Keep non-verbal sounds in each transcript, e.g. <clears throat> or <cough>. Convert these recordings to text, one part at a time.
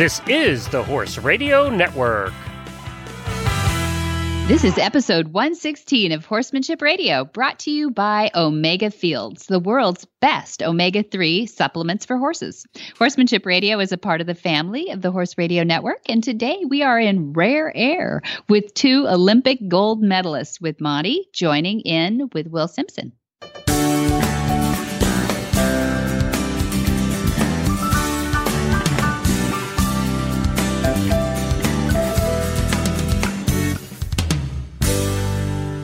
This is the Horse Radio Network. This is episode 116 of Horsemanship Radio, brought to you by Omega Fields, the world's best omega 3 supplements for horses. Horsemanship Radio is a part of the family of the Horse Radio Network, and today we are in rare air with two Olympic gold medalists, with Monty joining in with Will Simpson.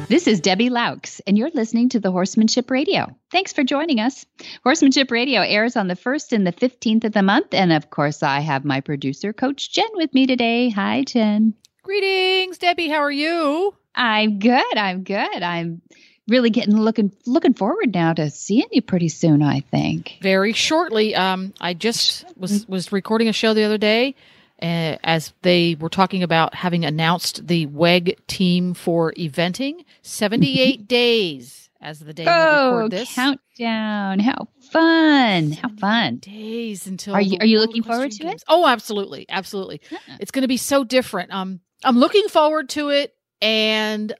This is Debbie Laux, and you're listening to the Horsemanship Radio. Thanks for joining us. Horsemanship Radio airs on the 1st and the 15th of the month. And of course, I have my producer, Coach Jen, with me today. Hi, Jen. Greetings, Debbie. How are you? I'm good. I'm good. I'm really getting looking looking forward now to seeing you pretty soon i think very shortly um i just was was recording a show the other day uh, as they were talking about having announced the WEG team for eventing. 78 <laughs> days as the day oh, we record this. countdown. How fun. How fun. Days until Are you are you looking forward to games. it? Oh, absolutely. Absolutely. It's going to be so different. Um I'm looking forward to it and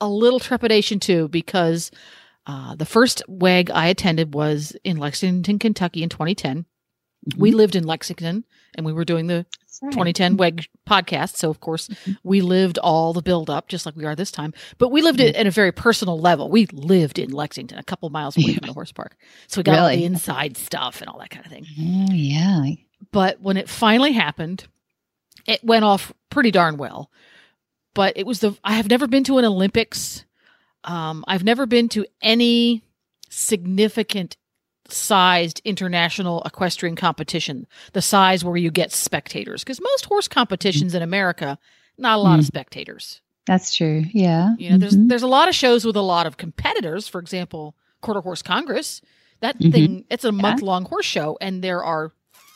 a little trepidation too because uh, the first WEG I attended was in Lexington, Kentucky in 2010. Mm-hmm. We lived in Lexington and we were doing the right. 2010 WEG podcast. So, of course, mm-hmm. we lived all the build up just like we are this time, but we lived mm-hmm. it at a very personal level. We lived in Lexington, a couple miles away from the horse park. So we got really? all the inside stuff and all that kind of thing. Oh, yeah. But when it finally happened, it went off pretty darn well. But it was the, I have never been to an Olympics. Um, I've never been to any significant sized international equestrian competition, the size where you get spectators. Because most horse competitions in America, not a lot mm. of spectators. That's true. Yeah. You know, mm-hmm. there's there's a lot of shows with a lot of competitors. For example, Quarter Horse Congress. That mm-hmm. thing, it's a month long horse show, and there are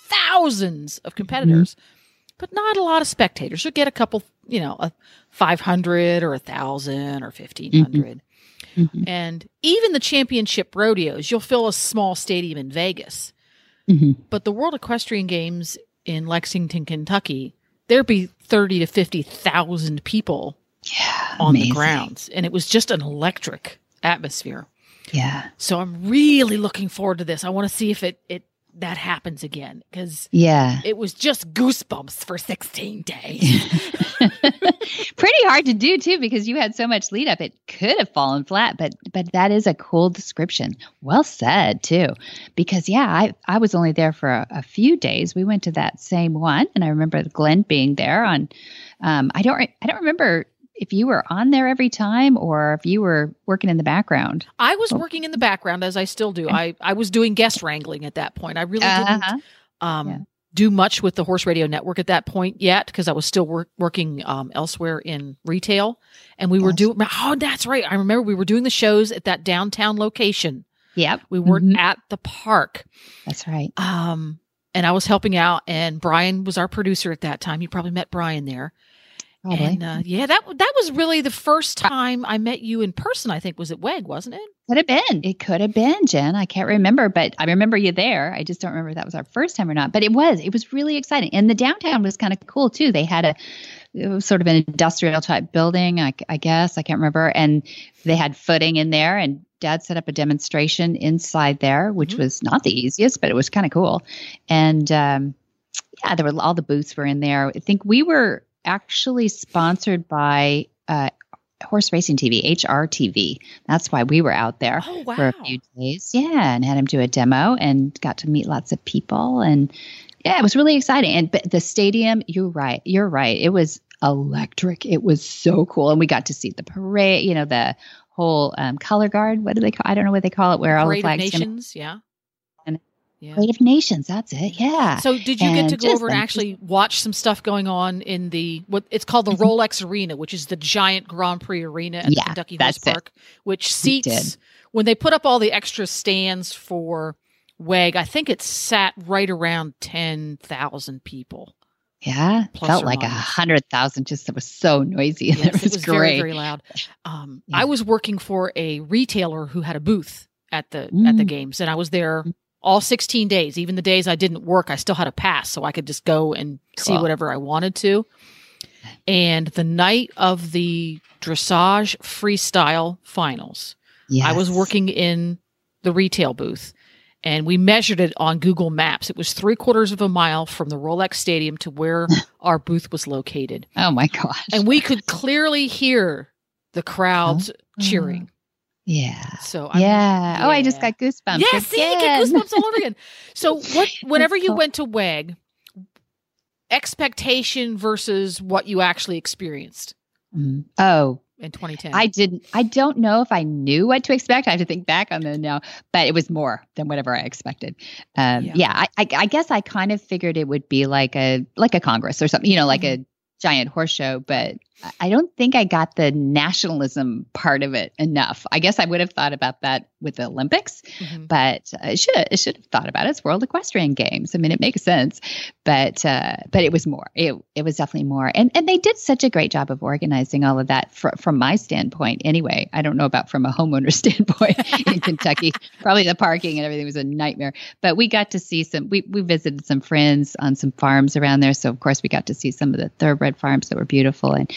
thousands of competitors, mm-hmm. but not a lot of spectators. You get a couple, you know, a 500 or a thousand or 1500. Mm-hmm. And even the championship rodeos, you'll fill a small stadium in Vegas. Mm-hmm. But the World Equestrian Games in Lexington, Kentucky, there'd be 30 to 50,000 people yeah, on amazing. the grounds. And it was just an electric atmosphere. Yeah. So I'm really looking forward to this. I want to see if it, it that happens again because yeah. it was just goosebumps for 16 days. <laughs> <laughs> Pretty hard to do too because you had so much lead up it could have fallen flat but but that is a cool description. Well said too because yeah i i was only there for a, a few days. We went to that same one and i remember glenn being there on um, I don't. Re- I don't remember if you were on there every time or if you were working in the background. I was working in the background as I still do. I, I was doing guest wrangling at that point. I really uh-huh. didn't um, yeah. do much with the Horse Radio Network at that point yet because I was still work, working um, elsewhere in retail. And we yes. were doing, oh, that's right. I remember we were doing the shows at that downtown location. Yep. We weren't mm-hmm. at the park. That's right. Um, and I was helping out, and Brian was our producer at that time. You probably met Brian there. Probably. And uh, yeah, that that was really the first time I met you in person. I think was at WEG, wasn't it? Could have been. It could have been, Jen. I can't remember, but I remember you there. I just don't remember if that was our first time or not. But it was. It was really exciting, and the downtown was kind of cool too. They had a it was sort of an industrial type building, I, I guess. I can't remember, and they had footing in there, and Dad set up a demonstration inside there, which mm-hmm. was not the easiest, but it was kind of cool. And um, yeah, there were all the booths were in there. I think we were actually sponsored by uh, Horse Racing TV, HRTV. That's why we were out there oh, wow. for a few days. Yeah, and had him do a demo and got to meet lots of people. And yeah, it was really exciting. And but the stadium, you're right. You're right. It was electric. It was so cool. And we got to see the parade, you know, the whole um, color guard. What do they call I don't know what they call it, where all the flags. Nations, yeah. Yeah. Creative Nations, that's it. Yeah. So did you and get to go over and actually watch some stuff going on in the what it's called the mm-hmm. Rolex Arena, which is the giant Grand Prix arena at yeah, Kentucky Horse Park, it. which seats when they put up all the extra stands for WEG, I think it sat right around ten thousand people. Yeah, felt like a hundred thousand. Just it was so noisy. Yes, it was, it was very very loud. Um, yeah. I was working for a retailer who had a booth at the mm. at the mm. games, and I was there all 16 days, even the days I didn't work, I still had a pass so I could just go and see whatever I wanted to. And the night of the dressage freestyle finals, I was working in the retail booth and we measured it on Google Maps. It was three quarters of a mile from the Rolex Stadium to where <laughs> our booth was located. Oh my gosh. And we could clearly hear the crowds oh. cheering. Yeah. So I'm, yeah. Oh, I just got goosebumps. Yes, see, you get goosebumps all over again. <laughs> So what whenever you went to WEG, expectation versus what you actually experienced Mm. Oh, in 2010. I didn't. I don't know if I knew what to expect. I have to think back on the now, but it was more than whatever I expected. Um, Yeah. yeah, I, I, I guess I kind of figured it would be like a like a Congress or something, you know, like a giant horse show. But I- I don't think I got the nationalism part of it enough. I guess I would have thought about that with the Olympics, Mhm. but I should it should have thought about it. It's World Equestrian Games. I mean, it makes sense, but uh, but it was more. It it was definitely more, and and they did such a great job of organizing all of that fr- from my standpoint. Anyway, I don't know about from a homeowner <laughs> standpoint in Kentucky. Probably the parking and everything was a nightmare, but we got to see some. We we visited some friends on some farms around there, so of course we got to see some of the thoroughbred farms that were beautiful and.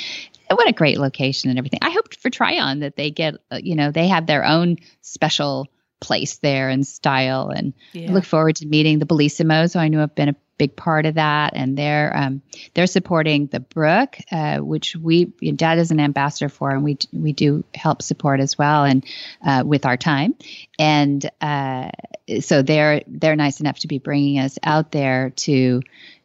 What a great location and everything. I hoped for Tryon that they get, uh, you know, they have their own special place there and style and Yeah. I look forward to meeting the Bellissimos, who I know have been a big part of that, and they're um, they're supporting the Brook, uh, which we Dad is an ambassador for, and we we do help support as well, and uh, with our time, and uh, so they're they're nice enough to be bringing us out there to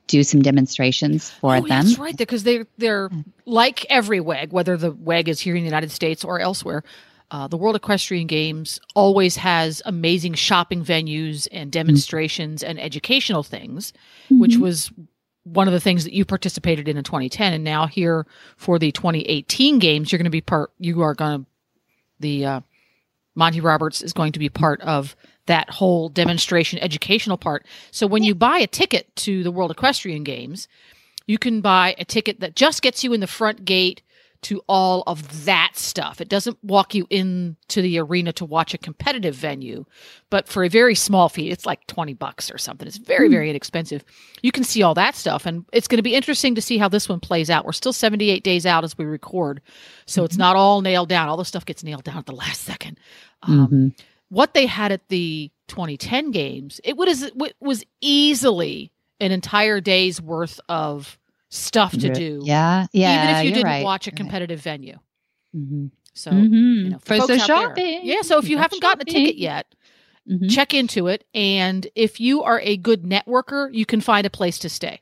do some demonstrations for oh, them. That's right, because they they're like every WEG, whether the WEG is here in the United States or elsewhere. Uh, the World Equestrian Games always has amazing shopping venues and demonstrations and educational things, which was one of the things that you participated in in 2010. And now here for the 2018 games, you're going to be part. You are going to the uh, Monty Roberts is going to be part of that whole demonstration educational part. So when you buy a ticket to the World Equestrian Games, you can buy a ticket that just gets you in the front gate to all of that stuff. It doesn't walk you into the arena to watch a competitive venue, but for a very small fee, it's like 20 bucks or something. It's very, very inexpensive. You can see all that stuff. And it's going to be interesting to see how this one plays out. We're still 78 days out as we record. So it's not all nailed down. All the stuff gets nailed down at the last second. Um, Mhm. What they had at the 2010 games, it was it was easily an entire day's worth of stuff to do. Yeah, yeah. even if you didn't right. watch a You're right. competitive venue. Mhm. So Mhm. you know, for folks the out there- yeah. So if you haven't gotten a ticket shopping. yet, Mhm. check into it, and if you are a good networker, you can find a place to stay.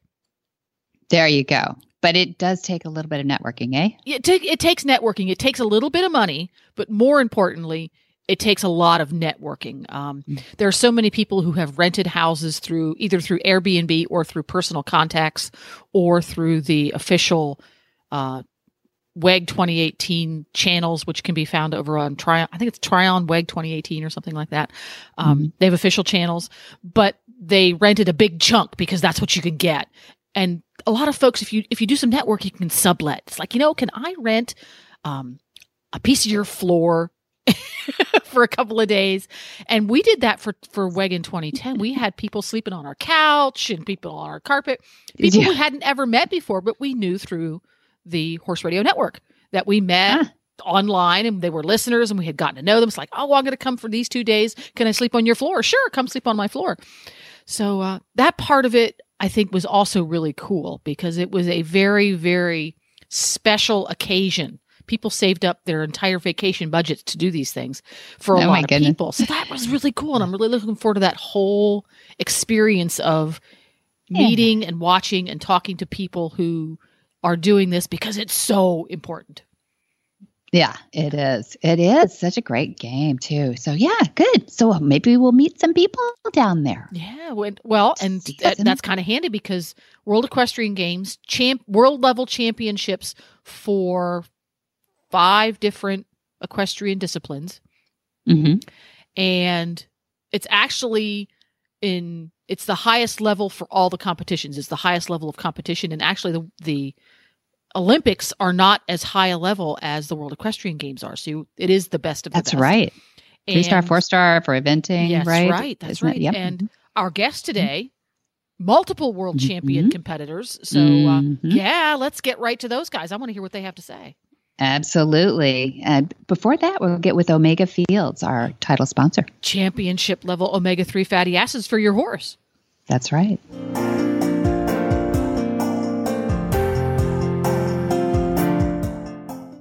There you go. But it does take a little bit of networking, eh? It, take, it takes networking. It takes a little bit of money, but more importantly, it takes a lot of networking. Um, there are so many people who have rented houses through either through Airbnb or through personal contacts or through the official uh, WEG 2018 channels, which can be found over on Tryon. I think it's Tryon WEG 2018 or something like that. Um, They have official channels, but they rented a big chunk because that's what you can get. And a lot of folks, if you if you do some networking, you can sublet. It's like you know, can I rent um, a piece of your floor <laughs> for a couple of days? And we did that for for WEG in 2010. We had people sleeping on our couch and people on our carpet, people Yeah. we hadn't ever met before, but we knew through the Horse Radio Network that we met Ah. online and they were listeners and we had gotten to know them. It's like, oh, well, I'm going to come for these two days. Can I sleep on your floor? Sure, come sleep on my floor. So uh, that part of it, I think, was also really cool because it was a very, very special occasion. People saved up their entire vacation budgets to do these things for a Oh, lot of goodness. people. So that was really cool. And I'm really looking forward to that whole experience of Yeah. meeting and watching and talking to people who are doing this because it's so important. Yeah, it is. It is such a great game too. So yeah, good. So maybe we'll meet some people down there. Yeah, well, and that, that's kind of handy because World Equestrian Games champ world level championships for five different equestrian disciplines, hmm and it's actually in it's the highest level for all the competitions. It's the highest level of competition, and actually the the Olympics are not as high a level as the World Equestrian Games are. So you, it is the best of the That's best. right. Three star, four star for eventing, yes, right? right. That's Isn't right. Yep. And our guest today, multiple world champion mm-hmm. competitors. So, uh, mm-hmm. yeah, let's get right to those guys. I want to hear what they have to say. Absolutely. And before that, we'll get with Omega Fields, our title sponsor. Championship level omega 3 fatty acids for your horse. That's right.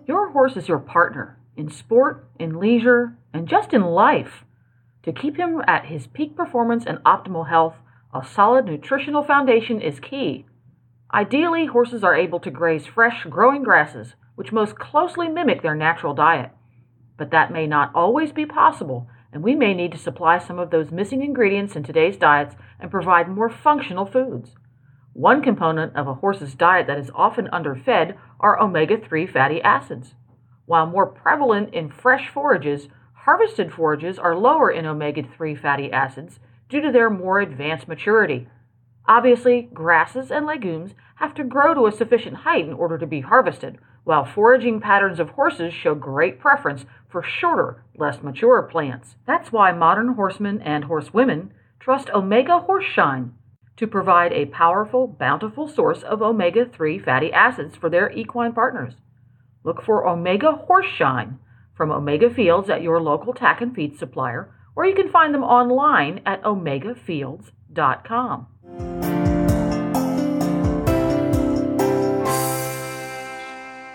Your horse is your partner in sport, in leisure, and just in life. To keep him at his peak performance and optimal health, a solid nutritional foundation is key. Ideally, horses are able to graze fresh, growing grasses, which most closely mimic their natural diet. But that may not always be possible, and we may need to supply some of those missing ingredients in today's diets and provide more functional foods. One component of a horse's diet that is often underfed are omega 3 fatty acids. While more prevalent in fresh forages, harvested forages are lower in omega 3 fatty acids due to their more advanced maturity. Obviously, grasses and legumes have to grow to a sufficient height in order to be harvested, while foraging patterns of horses show great preference for shorter, less mature plants. That's why modern horsemen and horsewomen trust Omega Horseshine to provide a powerful, bountiful source of omega 3 fatty acids for their equine partners. Look for Omega Horseshine from Omega Fields at your local tack and feed supplier, or you can find them online at omegafields.com.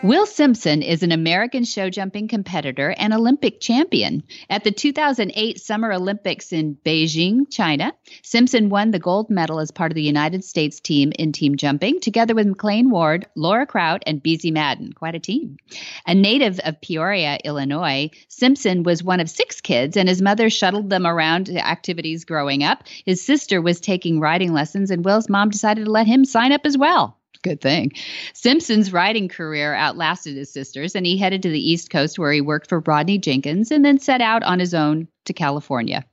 Will Simpson is an American show jumping competitor and Olympic champion. At the 2008 Summer Olympics in Beijing, China, Simpson won the gold medal as part of the United States team in team jumping, together with McLain Ward, Laura Kraut, and Beezie Madden. Quite a team. A native of Peoria, Illinois, Simpson was one of six kids, and his mother shuttled them around to activities growing up. His sister was taking riding lessons, and Will's mom decided to let him sign up as well good thing. Simpson's riding career outlasted his sister's, and he headed to the East Coast where he worked for Rodney Jenkins and then set out on his own to California.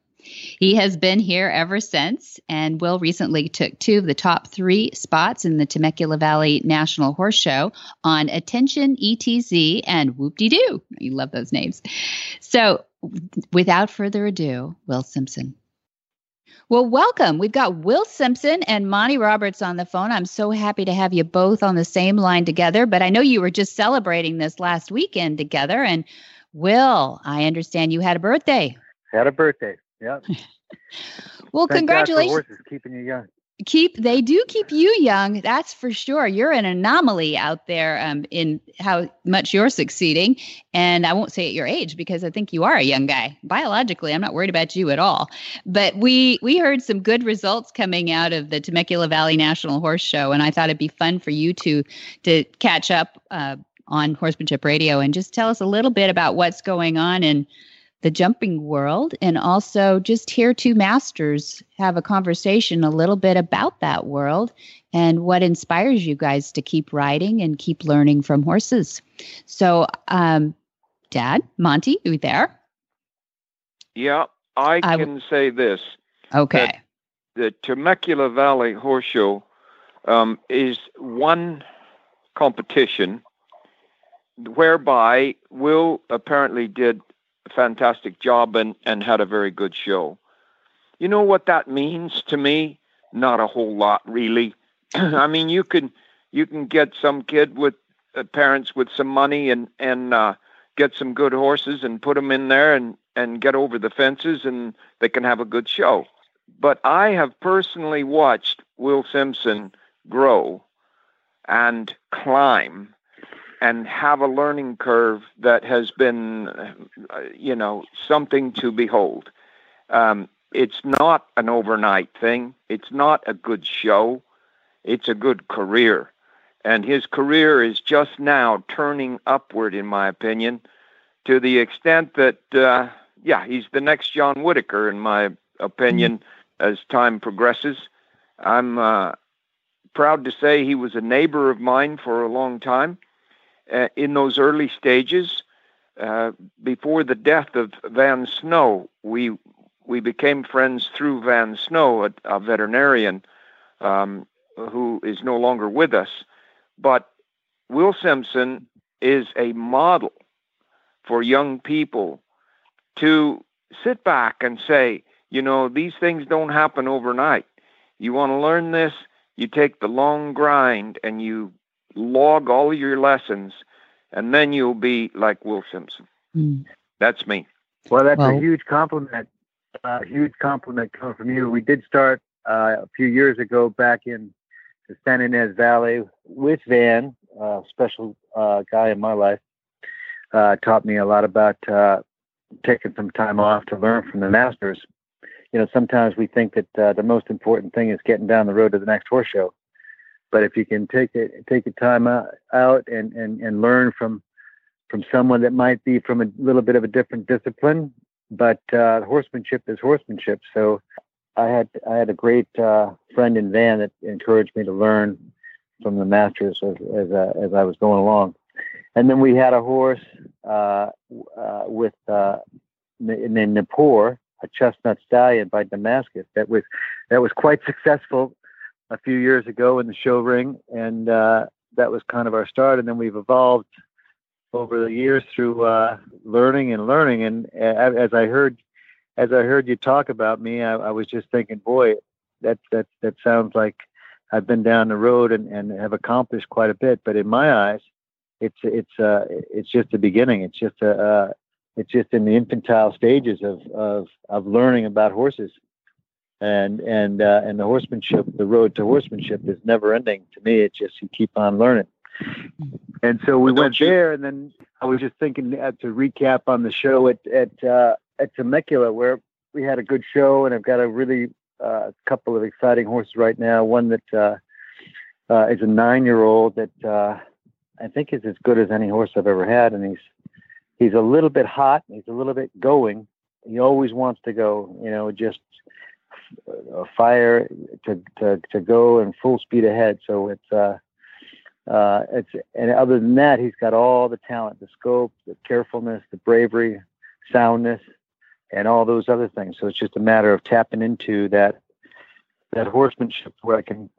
He has been here ever since, and Will recently took two of the top three spots in the Temecula Valley National Horse Show on Attention ETZ and Whoop De Doo. You love those names. So, without further ado, Will Simpson. Well, welcome. We've got Will Simpson and Monty Roberts on the phone. I'm so happy to have you both on the same line together. But I know you were just celebrating this last weekend together. And Will, I understand you had a birthday. Had a birthday. Yeah. <laughs> well, Thank congratulations. keeping you young keep they do keep you young that's for sure. You're an anomaly out there um, in how much you're succeeding. And i won't say at your age because i think you are a young guy. Biologically i'm not worried about you at all. But we we heard some good results coming out of the temecula valley national horse show and i thought it'd be fun for you to to catch up uh, on horsemanship radio and just tell us a little bit about what's going on and the jumping world and also just hear two masters have a conversation a little bit about that world and what inspires you guys to keep riding and keep learning from horses. So, um, Dad, Monty, you there? Yeah, I can say this. Okay. The Temecula Valley Horse Show um, is one competition whereby Will apparently did fantastic job and, and had a very good show. You know what that means to me? Not a whole lot, really. <clears throat> I mean, you can you can get some kid with uh, parents with some money and and uh, get some good horses and put them in there and and get over the fences and they can have a good show. But I have personally watched Will Simpson grow and climb and have a learning curve that has been, you know, something to behold. Um, it's not an overnight thing. It's not a good show. It's a good career. And his career is just now turning upward, in my opinion, to the extent that, uh, yeah, he's the next John Whitaker, in my opinion, as time progresses. I'm uh, proud to say he was a neighbor of mine for a long time uh, in those early stages. Uh, before the death of Van Snow, we we became friends through Van Snow, a, a veterinarian um, who is no longer with us. But Will Simpson is a model for young people to sit back and say, you know, these things don't happen overnight. You want to learn this, you take the long grind and you log all your lessons, and then you'll be like Will Simpson. Mm. That's me. Well, that's Well- a huge compliment. A huge compliment coming from you. We did start uh, a few years ago back in the San Ynez Valley with Van, a special uh, guy in my life. Uh, taught me a lot about uh, taking some time off to learn from the masters. You know, sometimes we think that uh, the most important thing is getting down the road to the next horse show. But if you can take it, take a time out, and, and, and learn from from someone that might be from a little bit of a different discipline, but uh, horsemanship is horsemanship. So I had I had a great uh, friend in Van that encouraged me to learn from the masters as as, uh, as I was going along. And then we had a horse uh, uh, with uh, named Napor, a chestnut stallion by Damascus that was that was quite successful a few years ago in the show ring, and uh, that was kind of our start. And then we've evolved over the years through uh, learning and learning. And as I heard, as I heard you talk about me, I, I was just thinking, boy, that that that sounds like I've been down the road and, and have accomplished quite a bit. But in my eyes, it's it's uh, it's just the beginning. It's just a uh, it's just in the infantile stages of of of learning about horses. And and uh, and the horsemanship, the road to horsemanship is never ending. To me, it's just you keep on learning. And so we went you- there, and then I was just thinking uh, to recap on the show at at uh, at Temecula, where we had a good show, and I've got a really uh, couple of exciting horses right now. One that uh, uh, is a nine-year-old that uh, I think is as good as any horse I've ever had, and he's he's a little bit hot. He's a little bit going. He always wants to go. You know, just fire to to to go and full speed ahead. So it's uh, uh, it's and other than that, he's got all the talent, the scope, the carefulness, the bravery, soundness, and all those other things. So it's just a matter of tapping into that that horsemanship where I can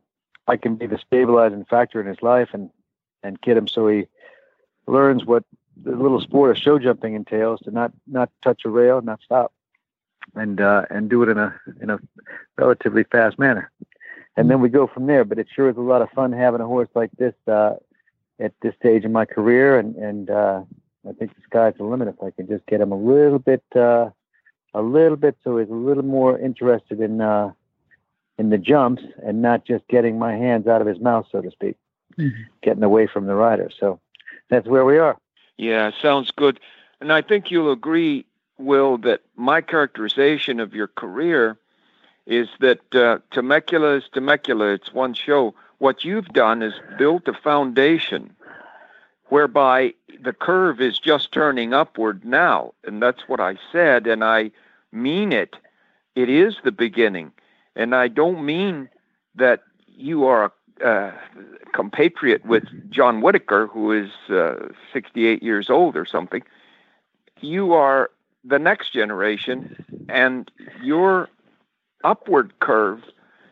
I can be the stabilizing factor in his life and and get him so he learns what the little sport of show jumping entails to not not touch a rail, not stop, and uh, and do it in a in a relatively fast manner. And then we go from there. But it sure is a lot of fun having a horse like this uh, at this stage in my career, and and uh, I think the sky's the limit if I can just get him a little bit uh, a little bit so he's a little more interested in uh, in the jumps and not just getting my hands out of his mouth, so to speak, Mhm. getting away from the rider. So that's where we are. Yeah, sounds good. And I think you'll agree, Will, that my characterization of your career is that uh, Temecula is Temecula. It's one show. What you've done is built a foundation whereby the curve is just turning upward now. And that's what I said, and I mean it. It is the beginning. And I don't mean that you are a uh, compatriot with John Whitaker, who is uh, 68 years old or something. You are the next generation, and your upward curve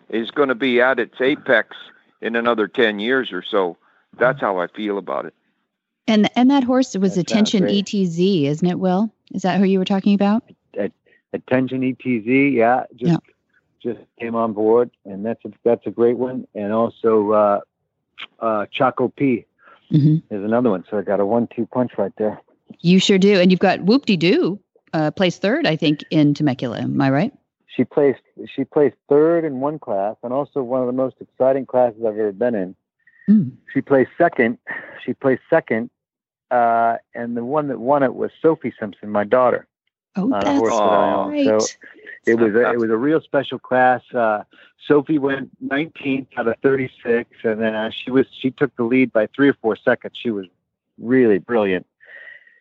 is going to be at its apex in another 10 years or so. That's how I feel about it. And and that horse was That sounds Attention. ETZ, isn't it? Will is that who you were talking about? Attention ETZ, yeah, just Yeah. just came on board, and that's a, that's a great one. And also uh, uh, Choco P hmm is another one. So I got a one-two punch right there. You sure do. And you've got Whoop De Doo, uh, placed third, I think, in Temecula. Am I right? She placed she placed third in one class, and also one of the most exciting classes I've ever been in. Mm. She placed second. She placed second, uh, and the one that won it was Sophie Simpson, my daughter. Oh, that's right. So it was a, it was a real special class. Uh, Sophie went 19th out of 36, and then uh, she was she took the lead by three or four seconds. She was really brilliant.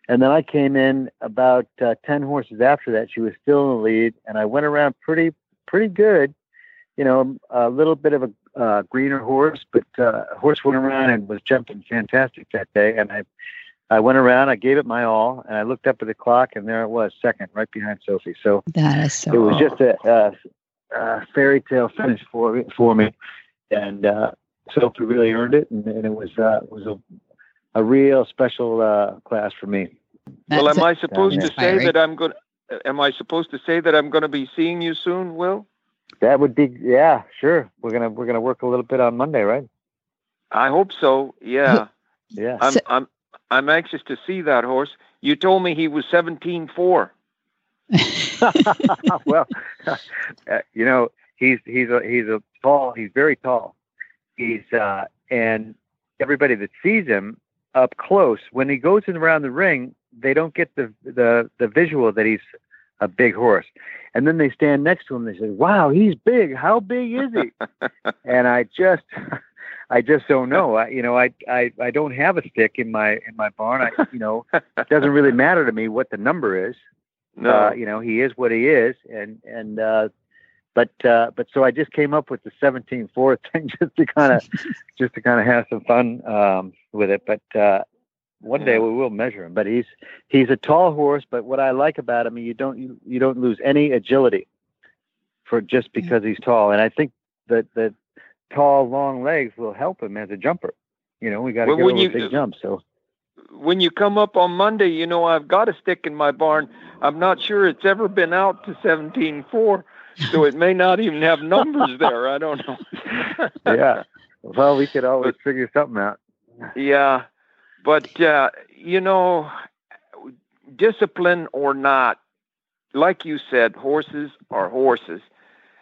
And then I came in about uh, 10 horses after that. She was still in the lead, and I went around pretty pretty good. You know, a little bit of a uh, greener horse, but uh, horse went around and was jumping fantastic that day. And I I went around, I gave it my all, and I looked up at the clock, and there it was, second, right behind Sophie. So That is so. it was just a, a, a fairy tale finish for for me, and uh, Sophie really earned it, and, and it was uh, it was a a real special uh, class for me. well, am I supposed to say that I'm going? am I supposed to say that I'm going to be seeing you soon, Will? That would be yeah, sure. We're gonna we're gonna work a little bit on Monday, right? I hope so. Yeah. yeah. I'm I'm I'm anxious to see that horse. You told me he was seventeen four. <laughs> well, <laughs> uh, you know, he's he's a he's a tall. He's very tall. He's uh, and everybody that sees him up close when he goes in around the ring, they don't get the the the visual that he's a big horse. And then they stand next to him. And they say, "Wow, he's big. How big is he?" <laughs> and I just, I just don't know. I, you know, I, I, I don't have a stick in my in my barn. I, you know, it doesn't really matter to me what the number is. <laughs> No, uh, you know, he is what he is, and and uh, but uh, but so I just came up with the 17 fourth <laughs> thing just to kind of <laughs> just to kind of have some fun um, with it. But uh, one day we will measure him. But he's he's a tall horse. But what I like about him, you don't you, you don't lose any agility for just because he's tall. And I think that that tall, long legs will help him as a jumper. You know, we got to Well, get when over you- big jumps. So when you come up on Monday, you know I've got a stick in my barn. I'm not sure it's ever been out to seventeen four, so it may not even have numbers there. I don't know. <laughs> yeah. Well, we could always figure something out. Yeah, but uh, you know, discipline or not, like you said, horses are horses,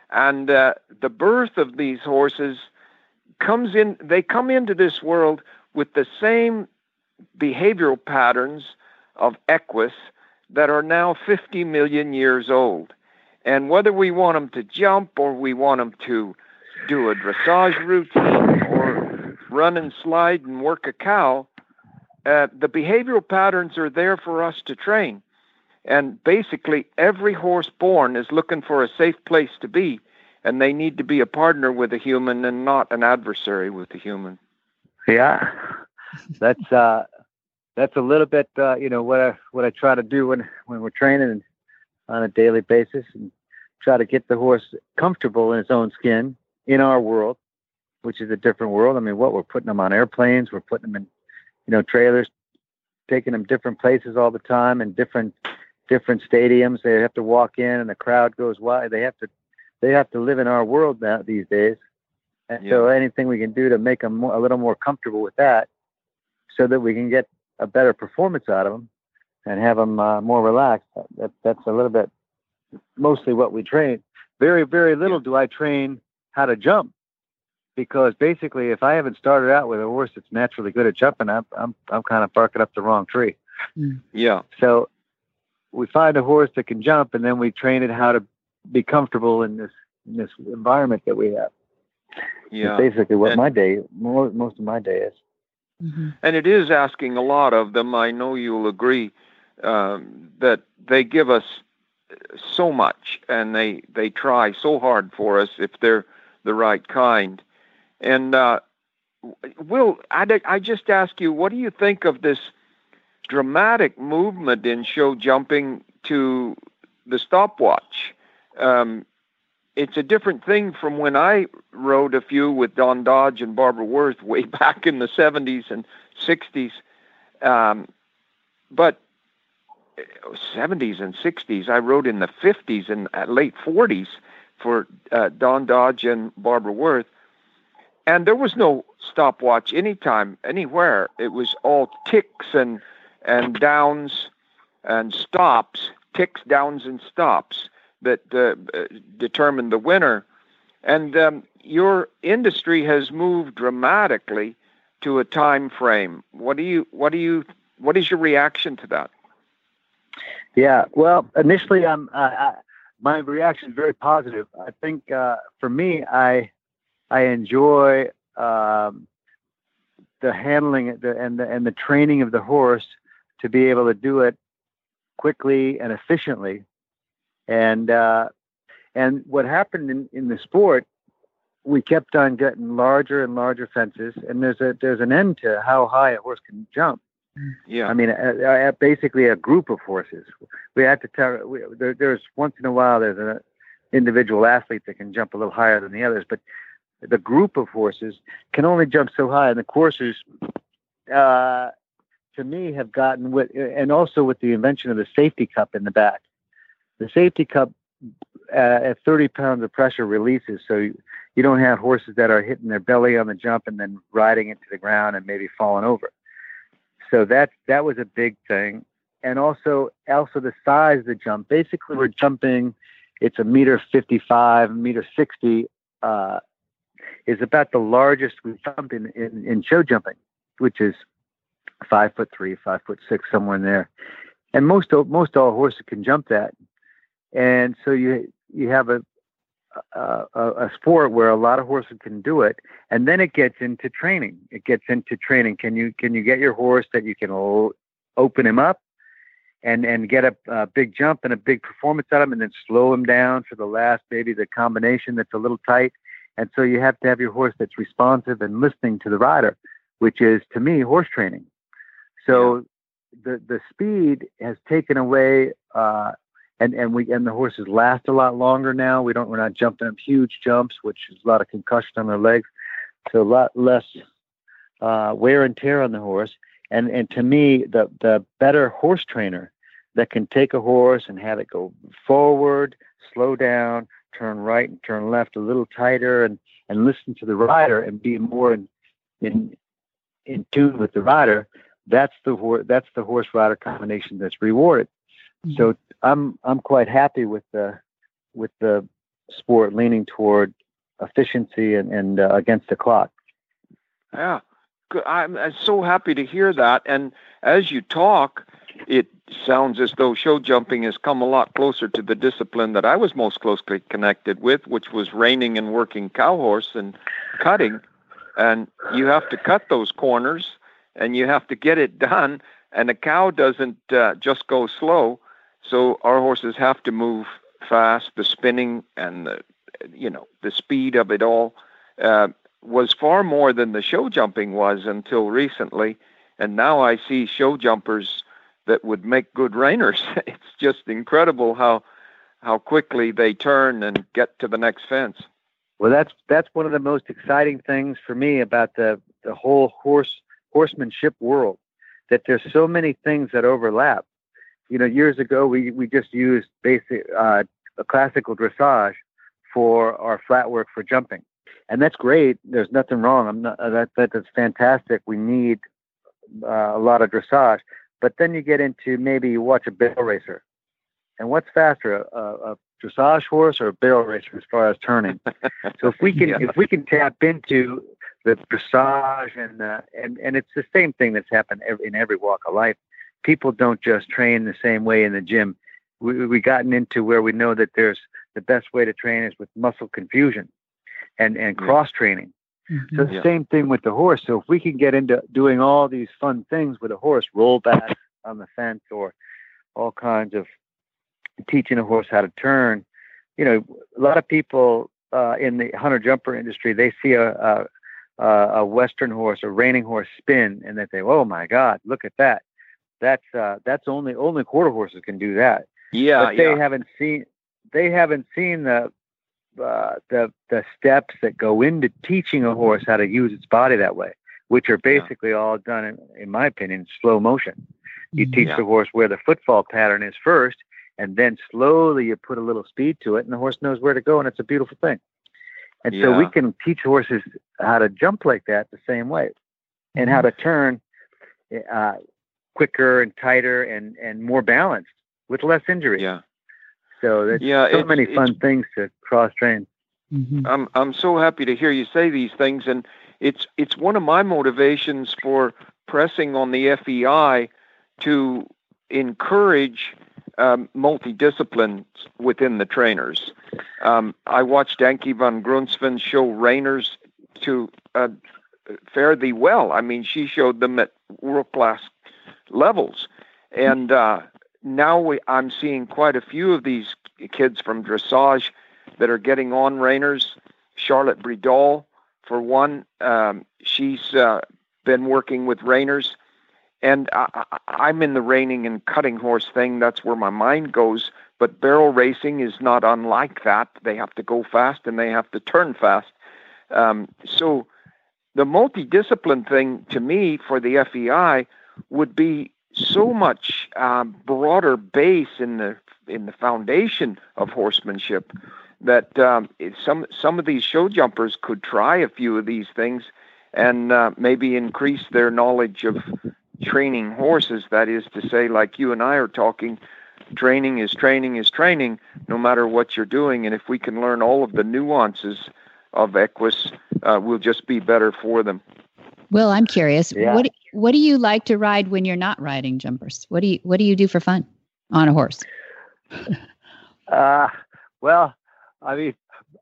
and uh, the birth of these horses comes in. They come into this world with the same behavioral patterns of Equus that are now 50 million years old. And whether we want them to jump or we want them to do a dressage routine or run and slide and work a cow, uh, the behavioral patterns are there for us to train. And basically, every horse born is looking for a safe place to be, and they need to be a partner with a human and not an adversary with a human. Yeah, that's uh, that's a little bit uh, you know what I what I try to do when when we're training on a daily basis and try to get the horse comfortable in its own skin in our world, which is a different world. I mean, what we're putting them on airplanes, we're putting them in you know trailers, taking them different places all the time and different different stadiums. They have to walk in and the crowd goes wild. They have to they have to live in our world now these days. And so anything we can do to make them more, a little more comfortable with that, so that we can get a better performance out of them and have them uh, more relaxed. That, that's a little bit mostly what we train. Very very little do I train how to jump because basically if I haven't started out with a horse that's naturally good at jumping, I'm I'm I'm kind of barking up the wrong tree. Yeah. So we find a horse that can jump, and then we train it how to be comfortable in this in this environment that we have. Yeah. That's basically what And- my day, mo- most of my day is. And it is asking a lot of them. I know you'll agree um, that they give us so much, and they they try so hard for us if they're the right kind. And uh, Will, I I just ask you, what do you think of this dramatic movement in show jumping to the stopwatch? Um, it's a different thing from when I rode a few with Don Dodge and Barbara Worth way <laughs> back in the 70s and 60s. Um, but 70s and 60s, I wrote in the 50s and late 40s for uh, Don Dodge and Barbara Worth. And there was no stopwatch anytime, anywhere. It was all ticks and, and downs and stops, ticks, downs, and stops that uh, determined the winner. And um, your industry has moved dramatically to a time frame. What do you what do you what is your reaction to that? Yeah. Well, initially, I'm uh, I, my reaction is very positive. I think uh, for me, I I enjoy um, the handling and the and the training of the horse to be able to do it quickly and efficiently. And uh, and what happened in, in the sport, we kept on getting larger and larger fences, and there's a there's an end to how high a horse can jump. Yeah. I mean, basically a group of horses. We had to tell. We, there, there's once in a while there's an individual athlete that can jump a little higher than the others, but the group of horses can only jump so high, and the coursers, uh, to me, have gotten with, and also with the invention of the safety cup in the back, the safety cup uh, at 30 pounds of pressure releases, so you, you don't have horses that are hitting their belly on the jump and then riding into the ground and maybe falling over. So that that was a big thing, and also also the size of the jump. Basically, we're jumping. It's a meter 55, meter 60. Uh, is about the largest we jump in, in, in show jumping, which is five foot three, five foot six, somewhere in there. And most most all horses can jump that. And so you you have a, a a sport where a lot of horses can do it, and then it gets into training. It gets into training. Can you can you get your horse that you can open him up, and and get a, a big jump and a big performance out of him, and then slow him down for the last maybe the combination that's a little tight. And so you have to have your horse that's responsive and listening to the rider, which is to me horse training. So the the speed has taken away uh, and and we and the horses last a lot longer now. We don't we're not jumping them huge jumps, which is a lot of concussion on their legs, so a lot less uh, wear and tear on the horse. And and to me, the the better horse trainer that can take a horse and have it go forward, slow down, turn right and turn left a little tighter, and and listen to the rider and be more in in in tune with the rider. That's the. That's the horse rider combination that's rewarded. Mm-hmm. So I'm I'm quite happy with the with the sport leaning toward efficiency and, and uh, against the clock. Yeah, I'm, I'm so happy to hear that. And as you talk, it sounds as though show jumping has come a lot closer to the discipline that I was most closely connected with, which was reining and working cow horse and cutting. And you have to cut those corners, and you have to get it done. And the cow doesn't uh, just go slow so our horses have to move fast. The spinning and the you know the speed of it all uh, was far more than the show jumping was until recently, and now I see show jumpers that would make good reiners. <laughs> it's just incredible how how quickly they turn and get to the next fence. Well, that's that's one of the most exciting things for me about the the whole horse horsemanship world. That there's so many things that overlap you know, years ago we, we just used basic uh, a classical dressage for our flat work for jumping, and that's great. There's nothing wrong. I'm not that that is fantastic. We need uh, a lot of dressage, but then you get into maybe you watch a barrel racer, and what's faster, a, a dressage horse or a barrel racer as far as turning? <laughs> so if we can yeah. if we can tap into the dressage and uh, and and it's the same thing that's happened in every walk of life people don't just train the same way in the gym. We we gotten into where we know that there's the best way to train is with muscle confusion and and cross training. Mm-hmm. So the yeah. same thing with the horse. So if we can get into doing all these fun things with a horse, roll back on the fence or all kinds of teaching a horse how to turn, you know, a lot of people uh, in the hunter jumper industry, they see a, a a western horse, a reining horse spin, and they say, "Oh my God, look at that!" That's uh, that's only only quarter horses can do that. Yeah, but they yeah. haven't seen they haven't seen the uh, the the steps that go into teaching a horse how to use its body that way, which are basically yeah. all done in, in my opinion, slow motion. You teach yeah. the horse where the footfall pattern is first, and then slowly you put a little speed to it, and the horse knows where to go, and it's a beautiful thing. And yeah. so we can teach horses how to jump like that the same way, and how mm-hmm. to turn uh, quicker and tighter and and more balanced with less injury. Yeah. So there's yeah, so many fun things to cross train. Mm-hmm. I'm I'm so happy to hear you say these things, and it's it's one of my motivations for pressing on the FEI to encourage um, multidisciplines within the trainers. Um, I watched Ankie van Grunsven show reiners to uh, fare thee well. I mean, she showed them at world class levels. And uh, now we, I'm seeing quite a few of these kids from dressage that are getting on reiners. Charlotte Bredahl, for one, um, she's uh, been working with reiners. And I, I'm in the reining and cutting horse thing. That's where my mind goes. But barrel racing is not unlike that. They have to go fast and they have to turn fast. Um, so the multidiscipline thing to me for the FEI would be so much uh, broader base in the in the foundation of horsemanship that um, some some of these show jumpers could try a few of these things and uh, maybe increase their knowledge of training horses. That is to say, like you and I are talking, training is training is training, no matter what you're doing. And if we can learn all of the nuances of equus, uh, we'll just be better for them. Well, I'm curious. Yeah. What what do you like to ride when you're not riding jumpers? What do you what do you do for fun on a horse? <laughs> Uh, well, I mean,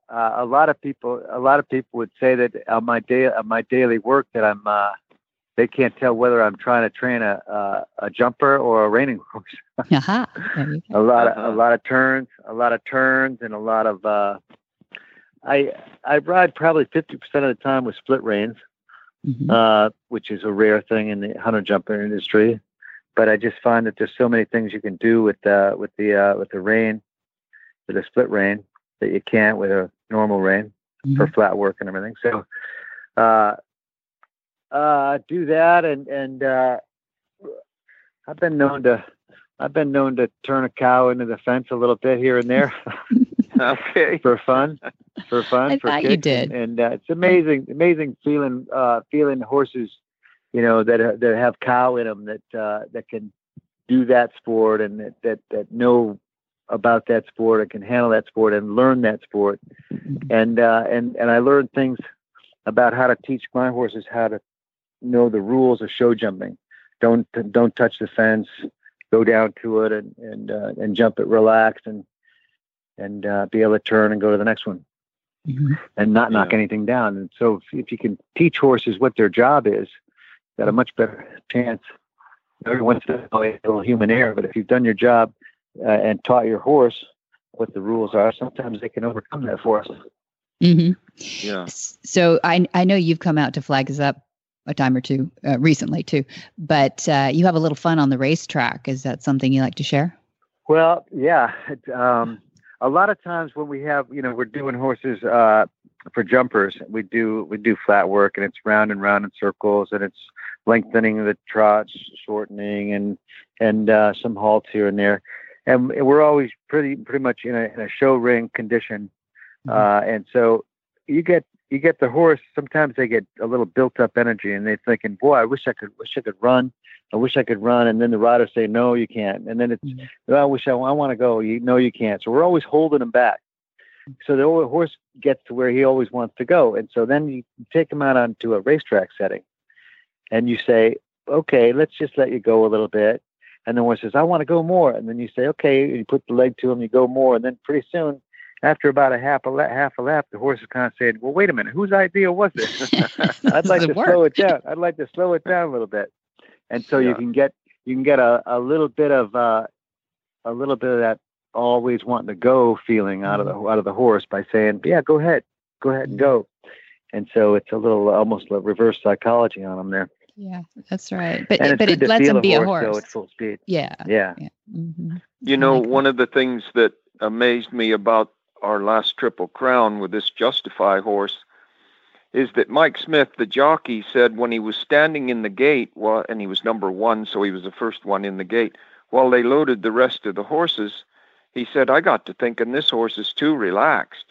uh, a lot of people, a lot of people would say that on my day, on my daily work, that I'm, uh, they can't tell whether I'm trying to train a a, a jumper or a reining <laughs> horse. Aha. There you go. a lot of Uh-huh. a lot of turns, a lot of turns, and a lot of. Uh, I I ride probably fifty percent of the time with split reins, Mhm. uh, which is a rare thing in the hunter jumper industry. But I just find that there's so many things you can do with uh, with the uh, with the rein, with a split rein that you can't with a normal rein for Mhm. flat work and everything. So, uh, uh, do that, and and uh, I've been known to I've been known to turn a cow into the fence a little bit here and there <laughs> <laughs> <laughs> Okay. for fun, for fun. I for thought you did. and, and uh, it's amazing, amazing feeling uh, feeling horses, you know, that uh, that have cow in them that uh, that can do that sport and that that that know about that sport and can handle that sport and learn that sport and uh, and and I learned things about how to teach my horses how to know the rules of show jumping. Don't don't touch the fence. Go down to it and and uh, and jump it relaxed and and uh, be able to turn and go to the next one Mhm. and not knock anything down. And so if, if you can teach horses what their job is, you got a much better chance. Every once in a while, a little human error, but if you've done your job uh, and taught your horse what the rules are, sometimes they can overcome that for us. Mm-hmm. Yeah. So I I know you've come out to flag us up a time or two uh, recently too, but uh, you have a little fun on the racetrack. Is that something you like to share? Well, yeah. It, um, a lot of times when we have, you know, we're doing horses uh, for jumpers, we do we do flat work, and it's round and round in circles, and it's lengthening the trots, shortening, and and uh, some halts here and there, and we're always pretty pretty much in a, in a show ring condition, uh, and so you get you get the horse. Sometimes they get a little built up energy, and they're thinking, "Boy, I wish I could wish I could run." I wish I could run, and then the rider say, "No, you can't," and then it's Mhm. well, I wish I, I want to go. You know, you can't. So we're always holding them back. So the old horse gets to where he always wants to go, and so then you take him out onto a racetrack setting, and you say, "Okay, let's just let you go a little bit." And the horse says, "I want to go more," and then you say, "Okay," and you put the leg to him, you go more, and then pretty soon, after about a half a lap, half a lap, the horses kind of said, "Well, wait a minute, whose idea was this?" <laughs> <laughs> I'd like to work? slow it down. I'd like to slow it down a little bit, and so you can get you can get a, a little bit of uh, a little bit of that always wanting to go feeling out of the out of the horse by saying, "Yeah, go ahead, go ahead and go." And so it's a little almost like reverse psychology on them there, Yeah, that's right. But and but it lets feel him be a horse, horse. go at full speed. Yeah. Yeah, hmm You know, one of the things that amazed me about our last Triple Crown with this Justify horse is that Mike Smith, the jockey, said when he was standing in the gate, well, and he was number one, so he was the first one in the gate, while they loaded the rest of the horses, he said, I got to thinking this horse is too relaxed.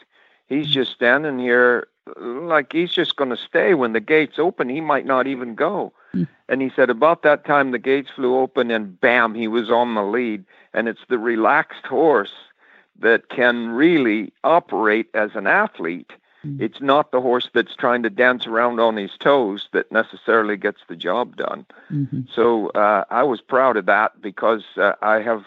He's just standing here like he's just going to stay. When the gates open, he might not even go. Hmm. And he said, about that time, the gates flew open, and bam, he was on the lead. And it's the relaxed horse that can really operate as an athlete. Mm. It's not the horse that's trying to dance around on his toes that necessarily gets the job done. hmm So uh, I was proud of that because uh, I have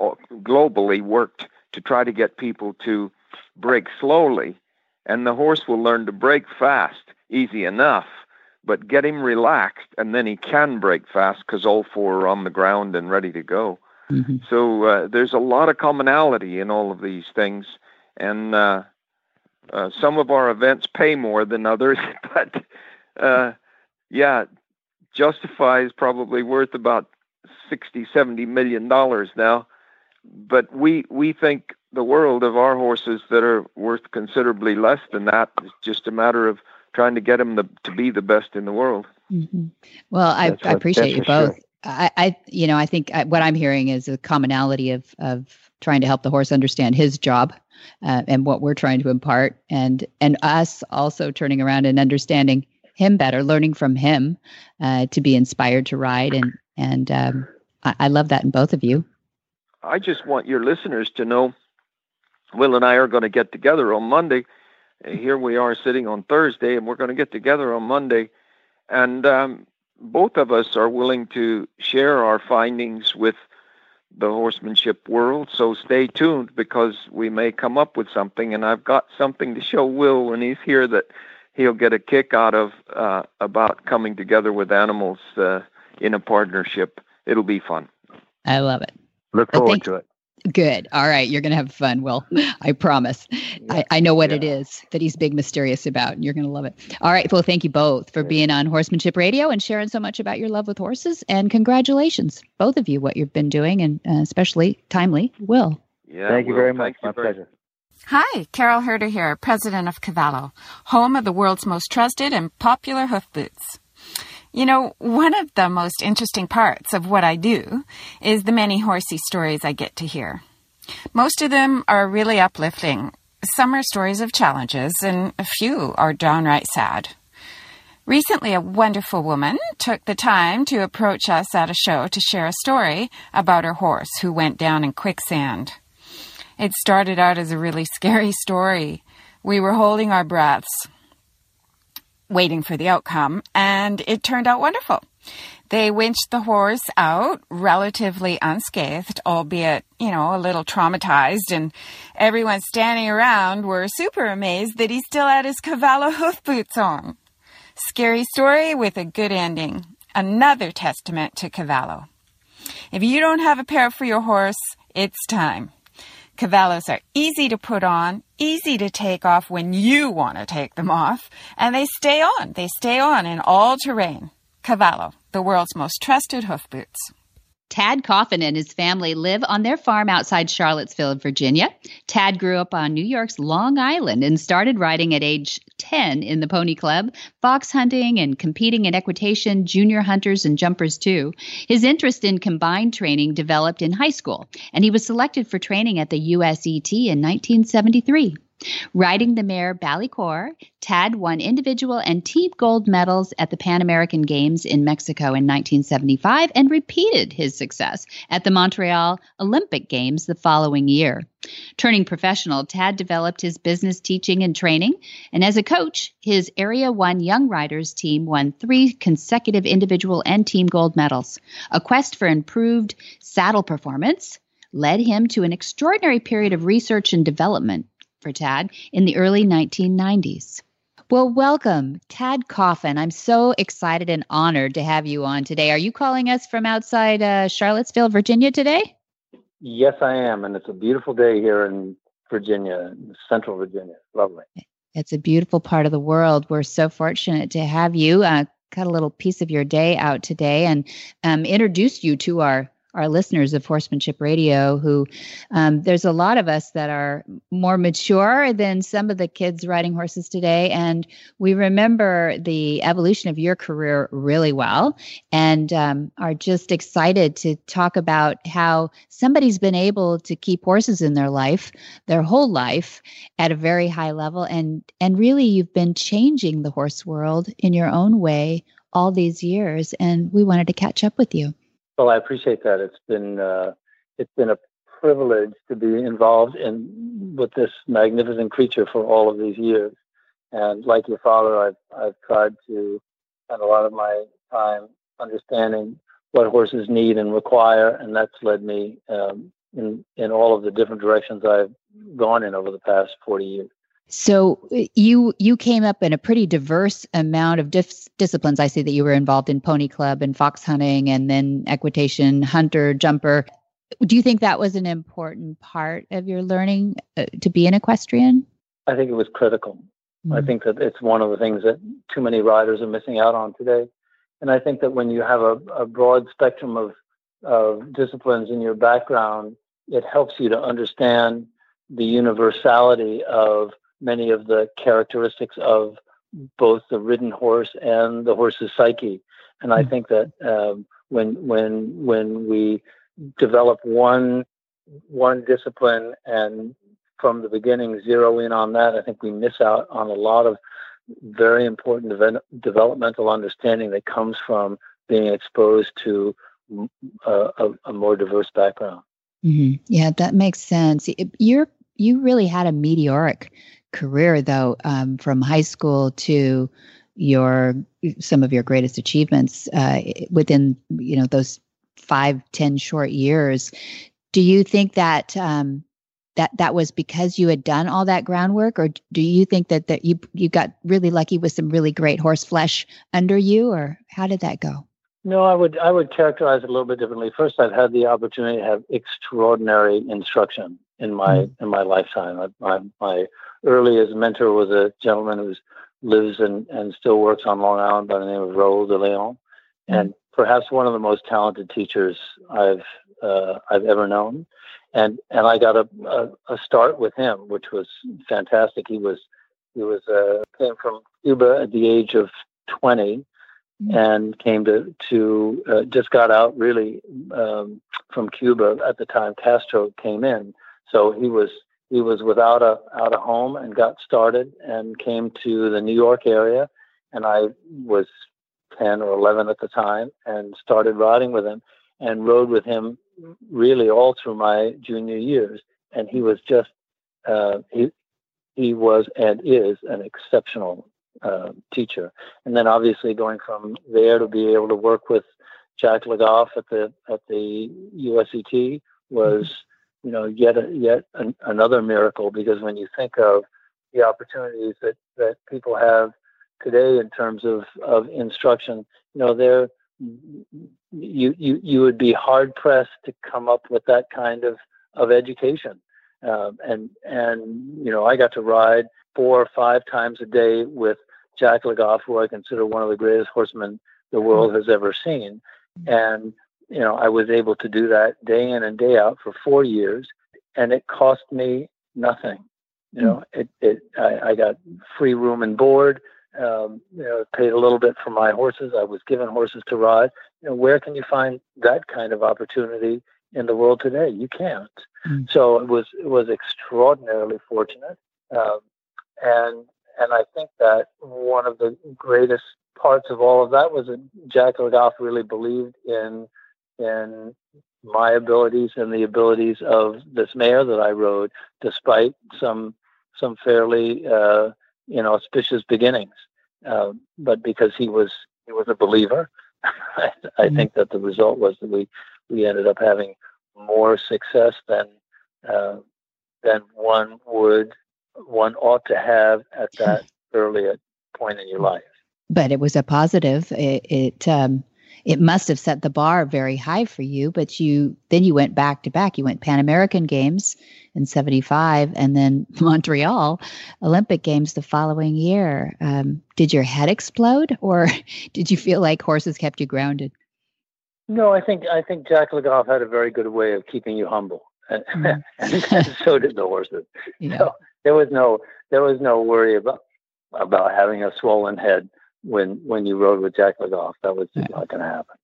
uh, globally worked to try to get people to break slowly, and the horse will learn to break fast, easy enough. But get him relaxed, and then he can break fast because all four are on the ground and ready to go. Hmm So uh, there's a lot of commonality in all of these things, and uh, uh, some of our events pay more than others, <laughs> but uh, yeah, Justify is probably worth about 60, 70 million dollars now. But we we think the world of our horses that are worth considerably less than that. It's just a matter of trying to get them the, to be the best in the world. hmm Well, I, I appreciate you both. sure. I, I you know, I think I, what I'm hearing is a commonality of of trying to help the horse understand his job uh, and what we're trying to impart, and and us also turning around and understanding him better, learning from him uh, to be inspired to ride, and and um, I, I love that in both of you. I just want your listeners to know Will and I are going to get together on Monday. Here we are sitting on Thursday, and we're going to get together on Monday. And um, both of us are willing to share our findings with the horsemanship world. So stay tuned because we may come up with something. And I've got something to show Will when he's here that he'll get a kick out of uh, about coming together with animals uh, in a partnership. It'll be fun. I love it. Look forward to it. Good. All right. You're going to have fun, Will. <laughs> I promise. I, I know what yeah. it is that he's big mysterious about, and you're going to love it. All right. Well, thank you both for being on Horsemanship Radio and sharing so much about your love with horses. And congratulations, both of you, what you've been doing, and uh, especially timely, Will. Yeah. Thank Will, you very much. My pleasure. Hi, Carole Herder here, president of Cavallo, home of the world's most trusted and popular hoof boots. You know, one of the most interesting parts of what I do is the many horsey stories I get to hear. Most of them are really uplifting. Some are stories of challenges, and a few are downright sad. Recently, a wonderful woman took the time to approach us at a show to share a story about her horse who went down in quicksand. It started out as a really scary story. We were holding our breaths waiting for the outcome, and it turned out wonderful. They winched the horse out relatively unscathed, albeit, you know, a little traumatized, and everyone standing around were super amazed that he still had his Cavallo hoof boots on. Scary story with a good ending. Another testament to Cavallo. If you don't have a pair for your horse, it's time. Cavallos are easy to put on, easy to take off when you want to take them off, and they stay on. They stay on in all terrain. Cavallo, the world's most trusted hoof boots. Tad Coffin and his family live on their farm outside Charlottesville, Virginia. Tad grew up on New York's Long Island and started riding at age 10 in the Pony Club, fox hunting, and competing in equitation, junior hunters, and jumpers too. His interest in combined training developed in high school, and he was selected for training at the USET in 1973. Riding the mare Bally-Cor, Tad won individual and team gold medals at the Pan American Games in Mexico in 1975 and repeated his success at the Montreal Olympic Games the following year. Turning professional, Tad developed his business teaching and training, and as a coach, his Area 1 Young Riders team won three consecutive individual and team gold medals. A quest for improved saddle performance led him to an extraordinary period of research and development for Tad in the early 1990s. Well, welcome, Tad Coffin. I'm so excited and honored to have you on today. Are you calling us from outside uh, Charlottesville, Virginia today? Yes, I am. And it's a beautiful day here in Virginia, central Virginia. Lovely. It's a beautiful part of the world. We're so fortunate to have you. Uh, cut a little piece of your day out today and um, introduce you to our our listeners of Horsemanship Radio, who um, there's a lot of us that are more mature than some of the kids riding horses today. And we remember the evolution of your career really well and um, are just excited to talk about how somebody's been able to keep horses in their life, their whole life, at a very high level. And, and really, you've been changing the horse world in your own way all these years. And we wanted to catch up with you. Well, I appreciate that. It's been uh, it's been a privilege to be involved in with this magnificent creature for all of these years. And like your father, I've I've tried to spend a lot of my time understanding what horses need and require, and that's led me um, in in all of the different directions I've gone in over the past forty years. So uh, you you came up in a pretty diverse amount of dis- disciplines. I see that you were involved in pony club and fox hunting, and then equitation, hunter, jumper. Do you think that was an important part of your learning uh, to be an equestrian? I think it was critical. Mm-hmm. I think that it's one of the things that too many riders are missing out on today. And I think that when you have a, a broad spectrum of of disciplines in your background, it helps you to understand the universality of many of the characteristics of both the ridden horse and the horse's psyche. And I hmm. think that um, when when when we develop one one discipline and from the beginning zero in on that, I think we miss out on a lot of very important developmental understanding that comes from being exposed to a, a, a more diverse background. Mm-hmm. Yeah, that makes sense. You're you really had a meteoric career, though, um, from high school to your some of your greatest achievements uh, within you know those five ten short years. Do you think that um, that that was because you had done all that groundwork, or do you think that that you you got really lucky with some really great horse flesh under you, or how did that go? No, I would I would characterize it a little bit differently. First, I've had the opportunity to have extraordinary instruction in my mm-hmm. in my lifetime. I, my my earliest mentor was a gentleman who lives and, and still works on Long Island by the name of Raoul de Leon, mm-hmm. and perhaps one of the most talented teachers I've uh, I've ever known. And and I got a, a, a start with him, which was fantastic. He was he was uh, came from Cuba at the age of twenty Mm-hmm. and came to to uh, just got out really um, from Cuba at the time Castro came in. So he was he was without a out a home and got started and came to the New York area, and I was ten or eleven at the time and started riding with him and rode with him really all through my junior years. And he was just uh, he he was and is an exceptional uh, teacher. And then obviously going from there to be able to work with Jack Le Goff at the at the USET was, you know, yet a, yet an, another miracle because when you think of the opportunities that that people have today in terms of of instruction, you know, there you you you would be hard pressed to come up with that kind of of education. Um, and and you know, I got to ride four or five times a day with Jack Le Goff, who I consider one of the greatest horsemen the world has ever seen. And, you know, I was able to do that day in and day out for four years, and it cost me nothing. You know, it, it I, I got free room and board. Um, you know, paid a little bit for my horses. I was given horses to ride. You know, where can you find that kind of opportunity in the world today? You can't. Mm. So it was it was extraordinarily fortunate, um, and and I think that one of the greatest parts of all of that was that Jack Le really believed in in my abilities and the abilities of this mare that I rode, despite some some fairly uh, inauspicious beginnings. Uh, but because he was he was a believer, <laughs> I, I mm-hmm. think that the result was that we we ended up having more success than uh, than one would one ought to have at that <laughs> early point in your life. But it was a positive. It it, um, it must have set the bar very high for you. But you then you went back to back. You went Pan American Games in '75, and then <laughs> Montreal Olympic Games the following year. Um, did your head explode, or <laughs> did you feel like horses kept you grounded? No, I think I think Jack Le Goff had a very good way of keeping you humble, <laughs> and, mm. and so did the horses. Yeah. So there was no there was no worry about about having a swollen head when when you rode with Jack Le Goff. That was just not going to happen.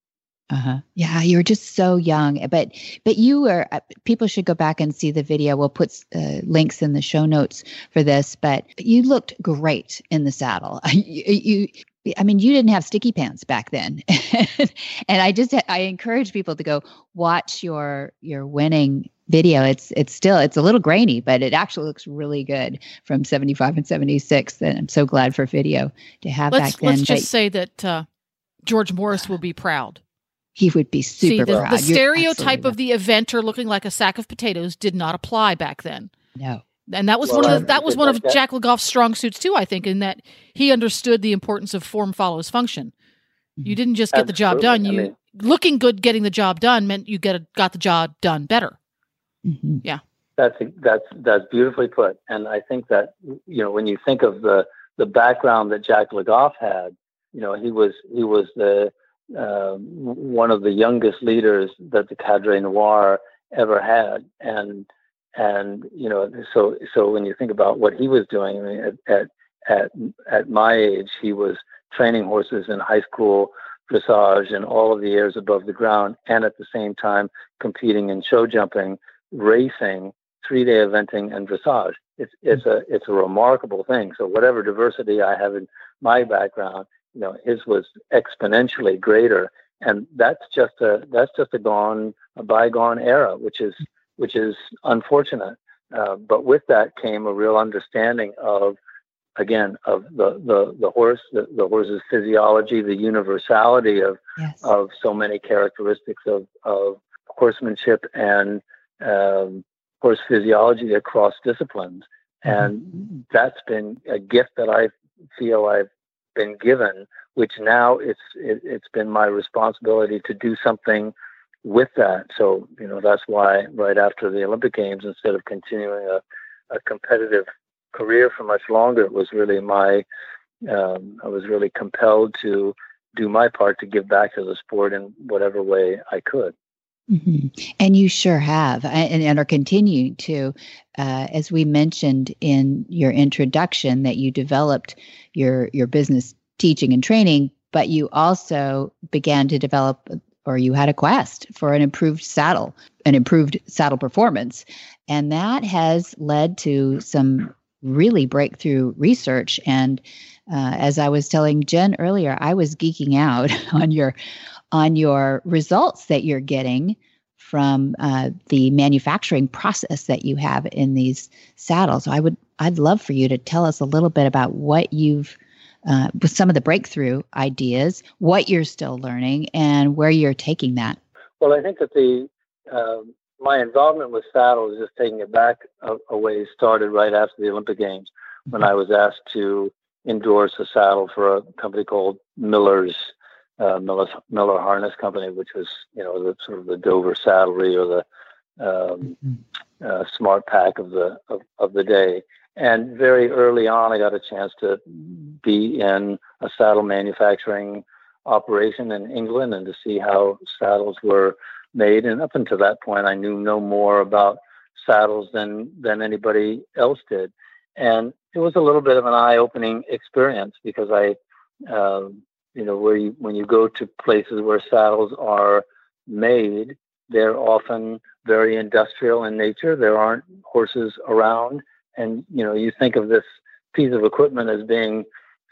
Uh-huh. Yeah, you were just so young, but but you were. Uh, people should go back and see the video. We'll put uh, links in the show notes for this. But you looked great in the saddle. <laughs> you, you I mean, you didn't have sticky pants back then, <laughs> and I just I encourage people to go watch your your winning video it's it's still it's a little grainy but it actually looks really good from 75 and 76 and i'm so glad for video to have let's, back then let's just say that uh, george morris will be proud he would be super See, the, proud. the stereotype of the eventer looking like a sack of potatoes did not apply back then no and that was well, one of the, that was one of Jack Le Goff's strong suits too. I think in that he understood the importance of form follows function. You mm-hmm. didn't just get Absolutely. the job done. You I mean, looking good, getting the job done meant you get a, got the job done better. Mm-hmm. Yeah. That's that's that's beautifully put, and I think that you know when you think of the the background that Jack Le Goff had, you know he was he was the uh, one of the youngest leaders that the Cadre Noir ever had, and and you know so so when you think about what he was doing I mean, at, at at at my age, he was training horses in high school dressage and all of the airs above the ground, and at the same time competing in show jumping, racing, three day eventing, and dressage. It's it's a it's a remarkable thing. So whatever diversity I have in my background, you know, his was exponentially greater, and that's just a that's just a gone a bygone era, which is which is unfortunate. Uh, but with that came a real understanding of again of the the, the horse the, the horse's physiology the universality of yes. of so many characteristics of of horsemanship and um, course, physiology across disciplines mm-hmm. and that's been a gift that i feel i've been given which now it's it, it's been my responsibility to do something with that so you know that's why right after the olympic games instead of continuing a, a competitive career for much longer, it was really my, um, I was really compelled to do my part to give back to the sport in whatever way I could. Mm-hmm. And you sure have, and, and are continuing to. Uh, as we mentioned in your introduction, that you developed your your business teaching and training, but you also began to develop, or you had a quest for an improved saddle, an improved saddle performance, and that has led to some really breakthrough research. And uh, as I was telling Jen earlier, I was geeking out <laughs> on your on your results that you're getting from uh, the manufacturing process that you have in these saddles. So I would I'd love for you to tell us a little bit about what you've uh, with some of the breakthrough ideas, what you're still learning, and where you're taking that. Well, I think that the um, my involvement with saddles, just taking it back a, a ways, started right after the Olympic Games when mm-hmm. I was asked to endorse a saddle for a company called Miller's uh, Miller, Miller Harness Company, which was you know the sort of the Dover saddlery or the um, mm-hmm. uh, SmartPak of the of, of the day. And very early on, I got a chance to be in a saddle manufacturing operation in England and to see how saddles were made. And up until that point, I knew no more about saddles than than anybody else did. And it was a little bit of an eye-opening experience because I, um, you know, where you, when you go to places where saddles are made, they're often very industrial in nature. There aren't horses around, and you know, you think of this piece of equipment as being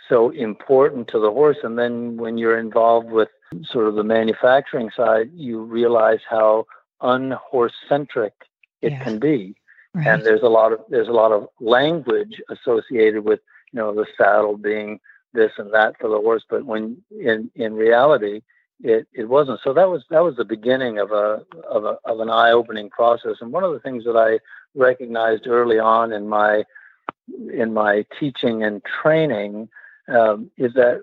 so important to the horse, and then when you're involved with sort of the manufacturing side, you realize how unhorse centric it yeah. can be. Right. And there's a lot of there's a lot of language associated with you know the saddle being this and that for the horse, but when in in reality it, it wasn't. So that was that was the beginning of a of a of an eye opening process. And one of the things that I recognized early on in my in my teaching and training um, is that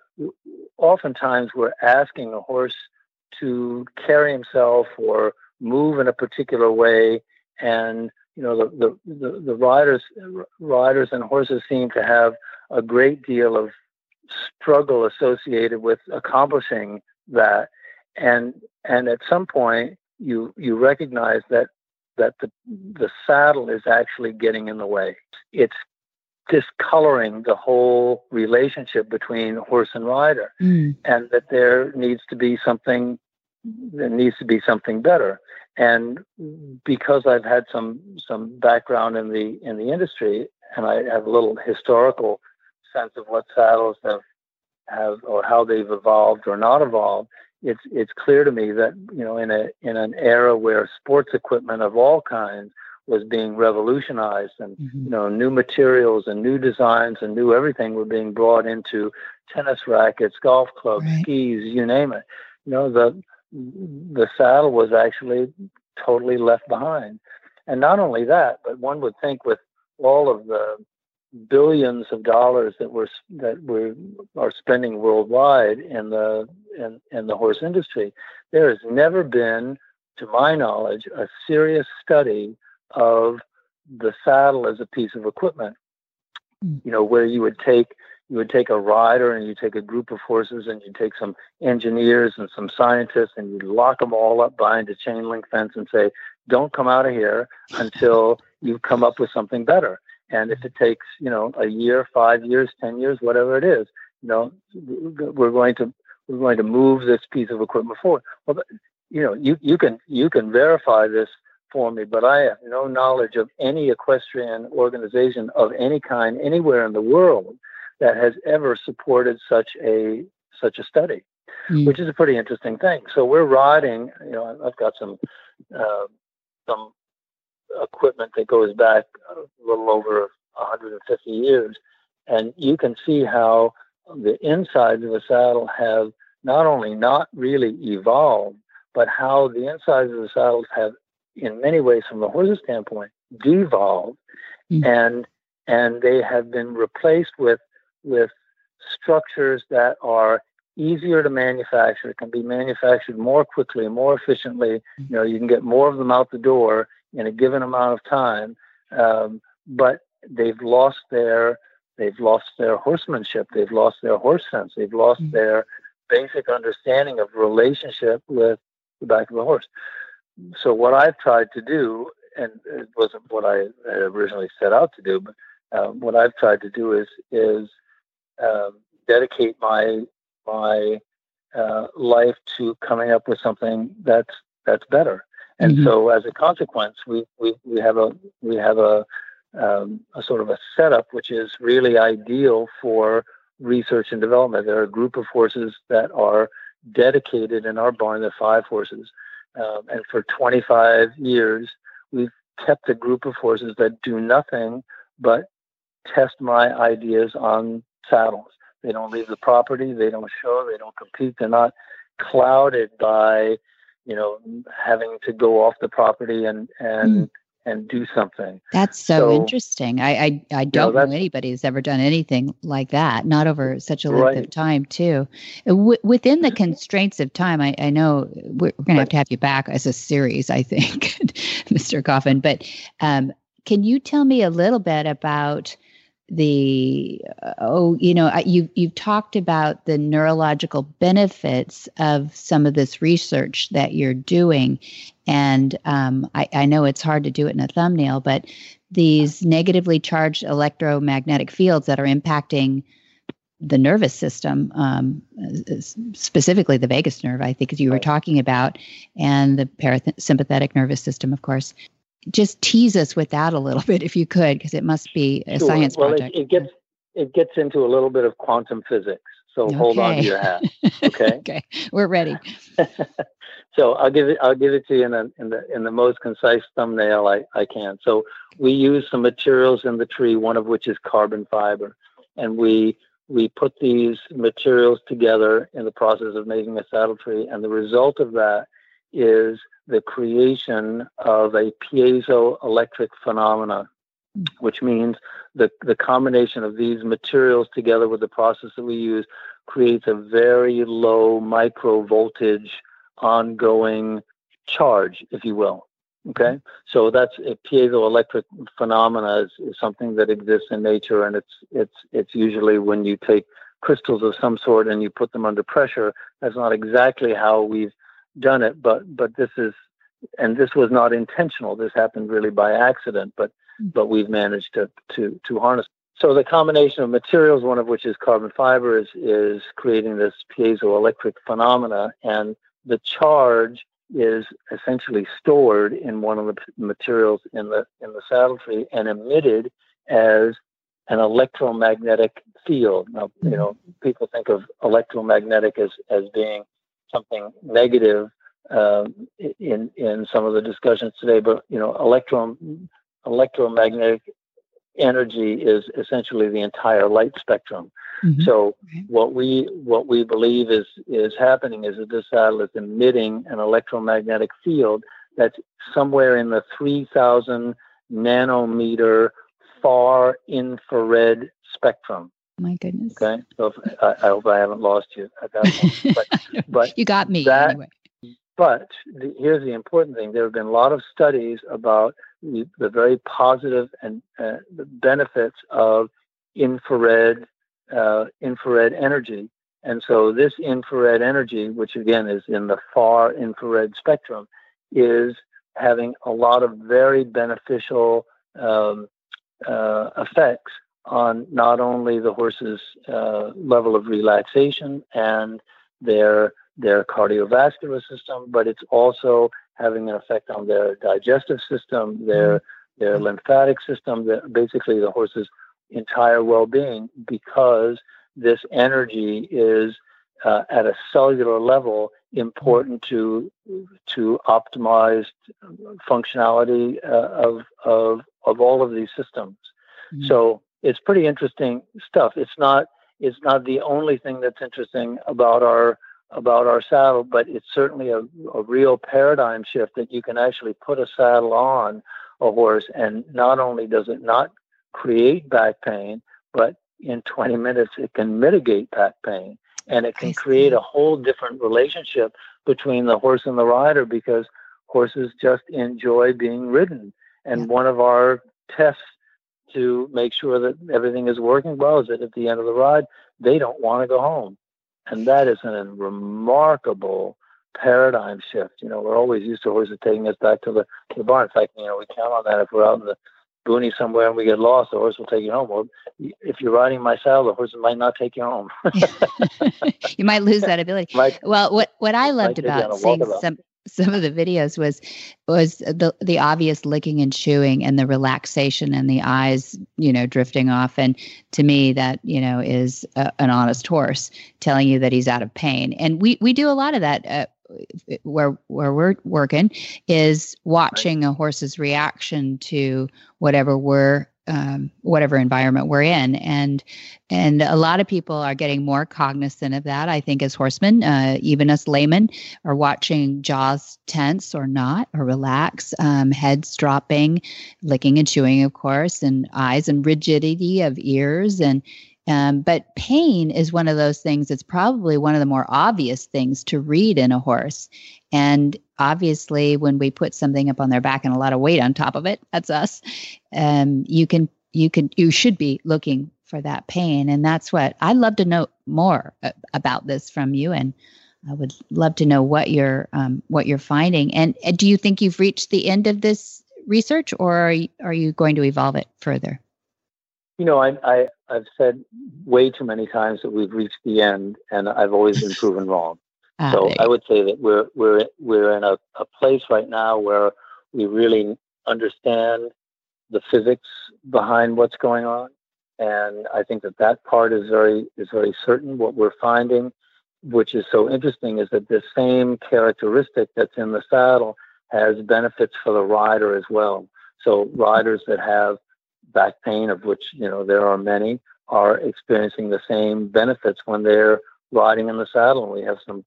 oftentimes we're asking a horse to carry himself or move in a particular way, and you know the, the, the, the riders riders and horses seem to have a great deal of struggle associated with accomplishing that, and and at some point you you recognize that that the the saddle is actually getting in the way. It's discoloring the whole relationship between horse and rider, mm. and that there needs to be something there needs to be something better. And because I've had some some background in the in the industry, and I have a little historical sense of what saddles have have or how they've evolved or not evolved, it's it's clear to me that you know in a in an era where sports equipment of all kinds was being revolutionized and mm-hmm. you know new materials and new designs and new everything were being brought into tennis rackets golf clubs right. skis you name it you know the the saddle was actually totally left behind and not only that but one would think with all of the billions of dollars that we're that we are spending worldwide in the in, in the horse industry there has never been to my knowledge a serious study of the saddle as a piece of equipment. Hmm. You know, where you would take you would take a rider and you take a group of horses and you take some engineers and some scientists and you lock them all up behind a chain link fence and say, "Don't come out of here until <laughs> you've come up with something better." And if it takes, you know, a year, five years, ten years, whatever it is, you know, we're going to we're going to move this piece of equipment forward. Well, you know, you, you can you can verify this for me, but I have no knowledge of any equestrian organization of any kind anywhere in the world that has ever supported such a such a study, mm. which is a pretty interesting thing. So we're riding. You know, I've got some uh, some equipment that goes back a little over 150 years, and you can see how the insides of a saddle have not only not really evolved, but how the insides of the saddles have, in many ways, from the horse's standpoint, devolved, mm-hmm. and and they have been replaced with with structures that are easier to manufacture, can be manufactured more quickly, more efficiently. You know, you can get more of them out the door in a given amount of time, um, but they've lost their they've lost their horsemanship, they've lost their horse sense, they've lost mm-hmm. their basic understanding of relationship with the back of the horse. So what I've tried to do, and it wasn't what I originally set out to do, but um, what I've tried to do is is um, dedicate my my uh, life to coming up with something that's that's better. And mm-hmm. so, as a consequence, we, we we have a we have a um, a sort of a setup which is really ideal for research and development. There are a group of horses that are dedicated in our barn. There are five horses, um, and for 25 years, we've kept a group of horses that do nothing but test my ideas on saddles. They don't leave the property. They don't show. They don't compete. They're not clouded by, you know, having to go off the property and and mm. and do something. That's so, so interesting. I I, I don't you know, know anybody who's ever done anything like that. Not over such a length right. of time, too. Uh, w- within the constraints of time, I, I know we're, we're going to have to have you back as a series. I think, <laughs> Mr. Coffin. But um, can you tell me a little bit about? The oh you know you you've talked about the neurological benefits of some of this research that you're doing. And um, I, I know it's hard to do it in a thumbnail but these negatively charged electromagnetic fields that are impacting the nervous system, um, specifically the vagus nerve, I think, as you were talking about, and the parasympathetic nervous system, of course just tease us with that a little <laughs> bit if you could, because it must be a sure. science well, project. It, it, gets it gets into a little bit of quantum physics. So okay. hold on to your hat. Okay. okay, <laughs> we're ready. <laughs> so I'll give it I'll give it to you in, a, in the in the most concise thumbnail I, I can. So we use some materials in the tree, one of which is carbon fiber, and we we put these materials together in the process of making a saddle tree, and the result of that is the creation of a piezoelectric phenomena, which means the, the combination of these materials together with the process that we use creates a very low micro voltage ongoing charge, if you will. Okay, so that's a piezoelectric phenomena is, is something that exists in nature, and it's it's it's usually when you take crystals of some sort and you put them under pressure. That's not exactly how we've done it, but but this is and this was not intentional. This happened really by accident, but mm. but we've managed to to to harness. So the combination of materials, one of which is carbon fiber, is is creating this piezoelectric phenomena, and the charge is essentially stored in one of the materials in the in the saddle tree and emitted as an electromagnetic field. Now, you know, people think of electromagnetic as as being something negative uh, in in some of the discussions today. But you know, electron electromagnetic energy is essentially the entire light spectrum. Mm-hmm. So what we what we believe is is happening is that this saddle tree is emitting an electromagnetic field that's somewhere in the 3,000 nanometer far infrared spectrum. My goodness. Okay. So if, I, I, hope I haven't lost you at that point. <laughs> But, but you got me that, anyway. But the, here's the important thing: there have been a lot of studies about the, the very positive and uh, the benefits of infrared uh, infrared energy. And so, this infrared energy, which again is in the far infrared spectrum, is having a lot of very beneficial um, uh, effects on not only the horse's uh, level of relaxation and their their cardiovascular system, but it's also having an effect on their digestive system, their their lymphatic system, the, basically the horse's entire well-being, because this energy is uh, at a cellular level important to to optimize functionality uh, of of of all of these systems. Mm-hmm. So it's pretty interesting stuff. It's not it's not the only thing that's interesting about our about our saddle, but it's certainly a, a real paradigm shift that you can actually put a saddle on a horse, and not only does it not create back pain, but in 20 minutes it can mitigate back pain and it can create a whole different relationship between the horse and the rider because horses just enjoy being ridden. And yeah. one of our tests to make sure that everything is working well is that at the end of the ride, they don't want to go home. And that is a remarkable paradigm shift. You know, we're always used to horses taking us back to the, to the barn. In fact, you know, we count on that if we're out in the boony somewhere and we get lost, the horse will take you home. Well, if you're riding my saddle, the horse might not take you home. <laughs> you might lose that ability. <laughs> Might, well, what what I loved about seeing some some of the videos was was the the obvious licking and chewing and the relaxation and the eyes you know drifting off. And to me that you know is a, an honest horse telling you that he's out of pain. And we we do a lot of that uh, where where we're working is watching a horse's reaction to whatever we're um, whatever environment we're in. And and a lot of people are getting more cognizant of that i think as horsemen. Uh, even us laymen are watching jaws tense or not or relax um, heads dropping licking and chewing of course and eyes and rigidity of ears. And um, but pain is one of those things that's probably one of the more obvious things to read in a horse. And obviously, when we put something up on their back and a lot of weight on top of it, that's us. Um, you can, you can, you should be looking for that pain, and that's what i'd love to know more about this from you. And I would love to know what you're, um, what you're finding. And, and do you think you've reached the end of this research, or are you, are you going to evolve it further? You know, I, I I've said way too many times that we've reached the end, and I've always been proven wrong. Ah, so I would say that we're we're we're in a, a place right now where we really understand the physics behind what's going on, and I think that that part is very is very certain. What we're finding, which is so interesting, is that the same characteristic that's in the saddle has benefits for the rider as well. So riders that have back pain, of which you know there are many, are experiencing the same benefits when they're riding in the saddle. We have some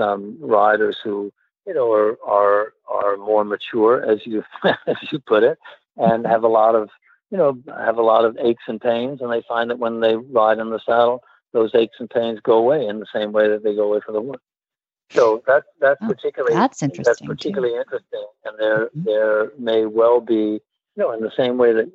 some riders who you know are are are more mature, as you <laughs> as you put it, and have a lot of you know have a lot of aches and pains, and they find that when they ride in the saddle, those aches and pains go away in the same way that they go away from the work. So that that's oh, particularly that's interesting. That's particularly too. interesting, and there mm-hmm. there may well be you know in the same way that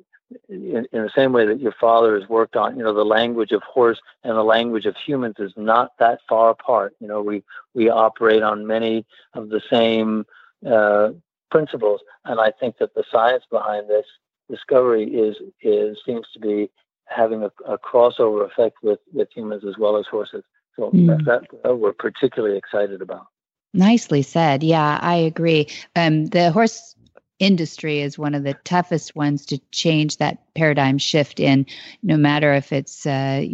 in, in, the same way that your father has worked on, you know, the language of horse and the language of humans is not that far apart. You know, we we operate on many of the same uh, principles, and I think that the science behind this discovery is is seems to be having a, a crossover effect with with humans as well as horses. So mm. that, that we're particularly excited about. Nicely said. Yeah, I agree. Um, the horse industry is one of the toughest ones to change that paradigm shift in, no matter if it's uh,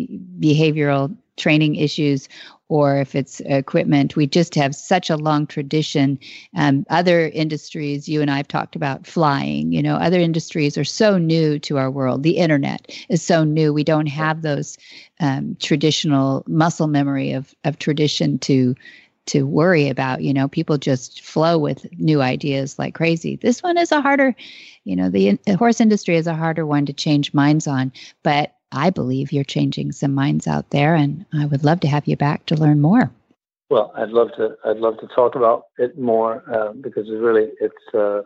behavioral training issues or if it's equipment. We just have such a long tradition. Um, other industries, you and I have talked about flying, you know, other industries are so new to our world. The internet is so new. We don't have those um, traditional muscle memory of, of tradition to to worry about. You know, people just flow with new ideas like crazy. This one is a harder, you know, the, the horse industry is a harder one to change minds on. But I believe you're changing some minds out there, and I would love to have you back to learn more. Well, I'd love to. I'd love to talk about it more uh, because it's really it's uh,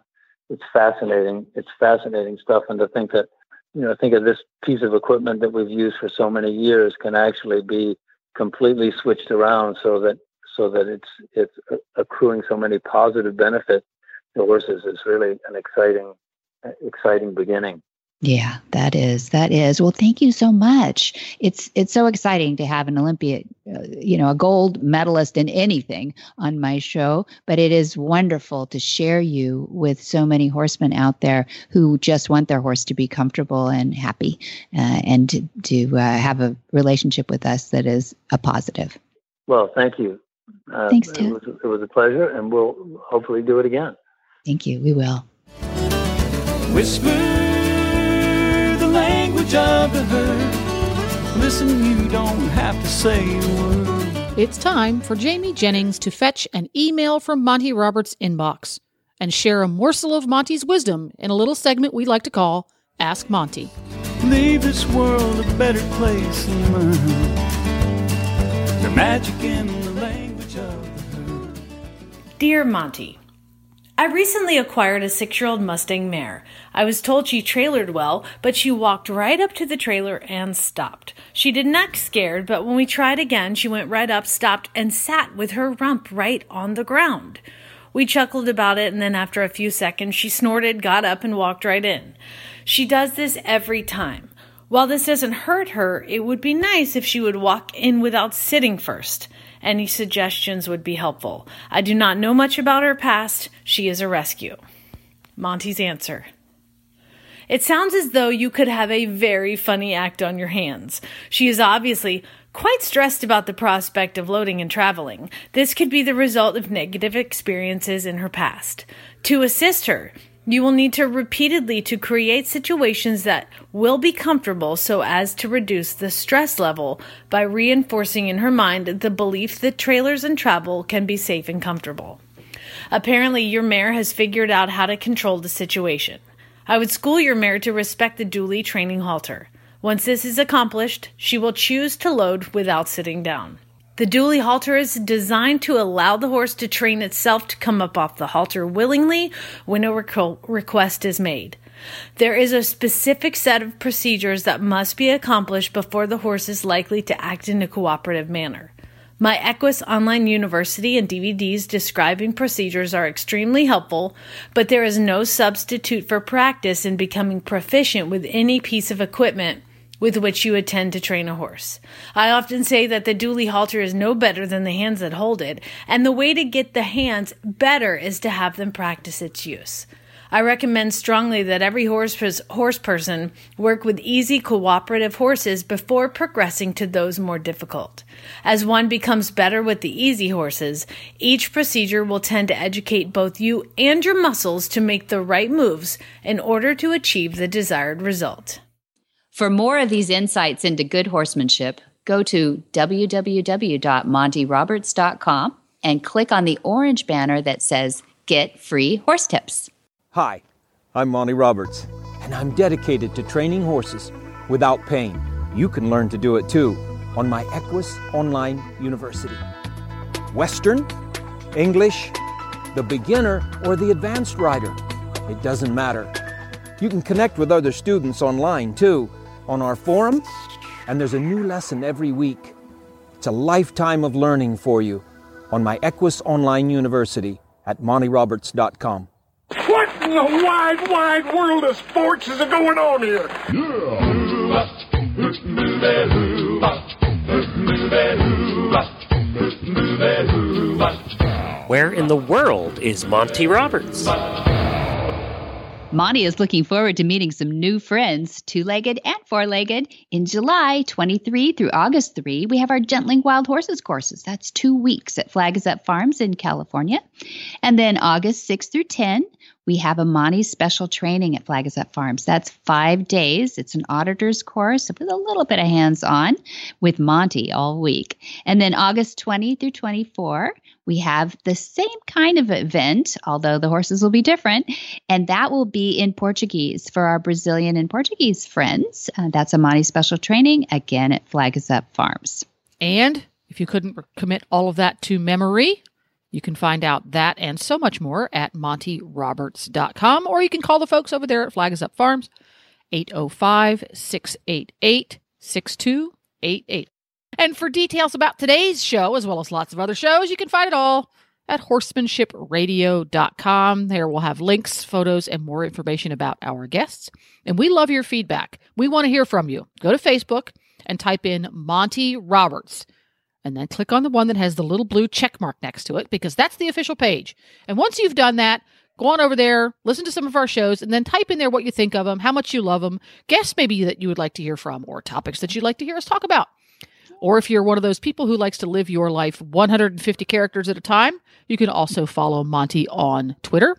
it's fascinating. It's fascinating stuff, and to think that you know, think of this piece of equipment that we've used for so many years can actually be completely switched around so that so that it's it's accruing so many positive benefits to horses is really an exciting exciting beginning. Yeah, that is that is. Well, thank you so much. It's it's so exciting to have an Olympian, uh, you know, a gold medalist in anything on my show. But it is wonderful to share you with so many horsemen out there who just want their horse to be comfortable and happy, uh, and to, to uh, have a relationship with us that is a positive. Well, thank you. Uh, Thanks, Tim. It was, it was a pleasure, and we'll hopefully do it again. Thank you. We will. Whisper language of the herd. Listen, you don't have to say a word. It's time for Jamie Jennings to fetch an email from Monty Roberts' inbox and share a morsel of Monty's wisdom in a little segment we like to call Ask Monty. Leave this world a better place than mine. The magic in Dear Monty, I recently acquired a six year old Mustang mare. I was told she trailered well, but she walked right up to the trailer and stopped. She didn't act scared, but when we tried again, she went right up, stopped, and sat with her rump right on the ground. We chuckled about it, and then after a few seconds, she snorted, got up, and walked right in. She does this every time. While this doesn't hurt her, it would be nice if she would walk in without sitting first. Any suggestions would be helpful. I do not know much about her past. She is a rescue. Monty's answer. It sounds as though you could have a very funny act on your hands. She is obviously quite stressed about the prospect of loading and traveling. This could be the result of negative experiences in her past. To assist her, you will need to repeatedly to create situations that will be comfortable so as to reduce the stress level by reinforcing in her mind the belief that trailers and travel can be safe and comfortable. Apparently, your mare has figured out how to control the situation. I would school your mare to respect the dually training halter. Once this is accomplished, she will choose to load without sitting down. The dually halter is designed to allow the horse to train itself to come up off the halter willingly when a request is made. There is a specific set of procedures that must be accomplished before the horse is likely to act in a cooperative manner. My Equus Online University and DVDs describing procedures are extremely helpful, but there is no substitute for practice in becoming proficient with any piece of equipment with which you attend to train a horse. I often say that the dually halter is no better than the hands that hold it, and the way to get the hands better is to have them practice its use. I recommend strongly that every horse, horse person work with easy cooperative horses before progressing to those more difficult. As one becomes better with the easy horses, each procedure will tend to educate both you and your muscles to make the right moves in order to achieve the desired result. For more of these insights into good horsemanship, go to www.montyroberts.com and click on the orange banner that says Get Free Horse Tips. Hi, I'm Monty Roberts, and I'm dedicated to training horses without pain. You can learn to do it too on my Equus Online University. Western, English, the beginner, or the advanced rider. It doesn't matter. You can connect with other students online too on our forum, and there's a new lesson every week. It's a lifetime of learning for you on my Equus Online University at montyroberts.com. What in the wide, wide world of sports is going on here? Where in the world is Monty Roberts? Monty is looking forward to meeting some new friends, two legged and four legged. In July 23 through August 3, we have our Gentling Wild Horses courses. That's two weeks at Flag is Up Farms in California. And then August 6 through 10, we have a Monty special training at Flag is Up Farms. That's five days. It's an auditor's course with a little bit of hands on with Monty all week. And then August 20 through 24, we have the same kind of event, although the horses will be different, and that will be in Portuguese for our Brazilian and Portuguese friends. Uh, that's a Monty special training again at Flag is Up Farms. And if you couldn't commit all of that to memory, you can find out that and so much more at montyroberts.com, or you can call the folks over there at Flag is Up Farms, 805 688 6288. And for details about today's show, as well as lots of other shows, you can find it all at horsemanshipradio.com. There we'll have links, photos, and more information about our guests. And we love your feedback. We want to hear from you. Go to Facebook and type in Monty Roberts and then click on the one that has the little blue check mark next to it because that's the official page. And once you've done that, go on over there, listen to some of our shows, and then type in there what you think of them, how much you love them, guests maybe that you would like to hear from, or topics that you'd like to hear us talk about. Or if you're one of those people who likes to live your life 150 characters at a time, you can also follow Monty on Twitter.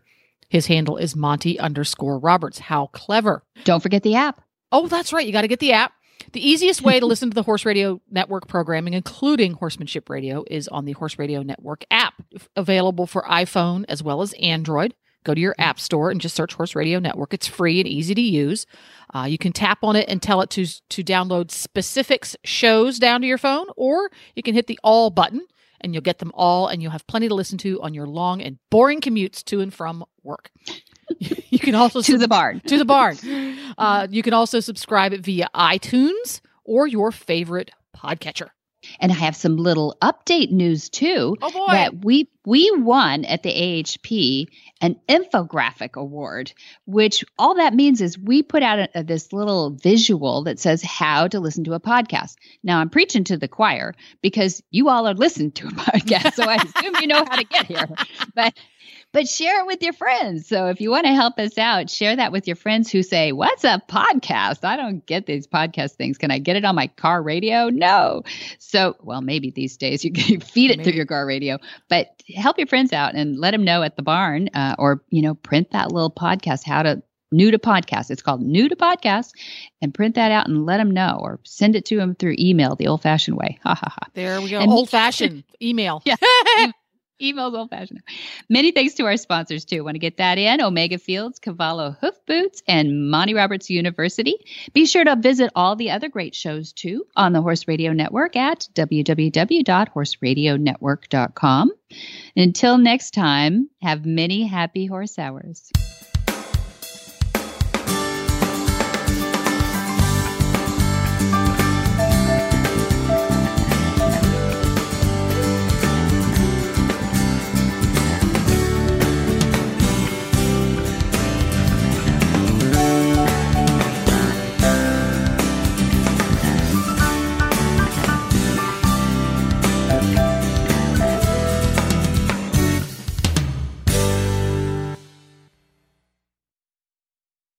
His handle is Monty underscore Roberts. How clever. Don't forget the app. Oh, that's right. You got to get the app. The easiest way to <laughs> listen to the Horse Radio Network programming, including Horsemanship Radio, is on the Horse Radio Network app, available for iPhone as well as Android. Go to your app store and just search Horse Radio Network. It's free and easy to use. Uh, you can tap on it and tell it to to download specific shows down to your phone, or you can hit the all button and you'll get them all, and you'll have plenty to listen to on your long and boring commutes to and from work. <laughs> you can also to the barn to the barn. Uh, you can also subscribe via iTunes or your favorite podcatcher. And I have some little update news too. Oh boy. That we we won at the AHP an infographic award, which all that means is we put out a, a, this little visual that says how to listen to a podcast. Now I'm preaching to the choir because you all are listening to a <laughs> podcast, so I assume you know how to get here. <laughs> But but share it with your friends. So if you want to help us out, share that with your friends who say, What's a podcast? I don't get these podcast things. Can I get it on my car radio? No. So, well, maybe these days you can <laughs> feed it maybe. through your car radio, but help your friends out and let them know at the barn uh, or, you know, print that little podcast, how to new to podcast. It's called new to podcast and print that out and let them know or send it to them through email the old fashioned way. Ha ha ha. There we go. old fashioned <laughs> email. Yeah. <laughs> Emails old fashioned. Many thanks to our sponsors too. Want to get that in? Omega Fields, Cavallo Hoof Boots, and Monty Roberts University. Be sure to visit all the other great shows too on the Horse Radio Network at www.horseradionetwork.com. Until next time, have many happy horse hours.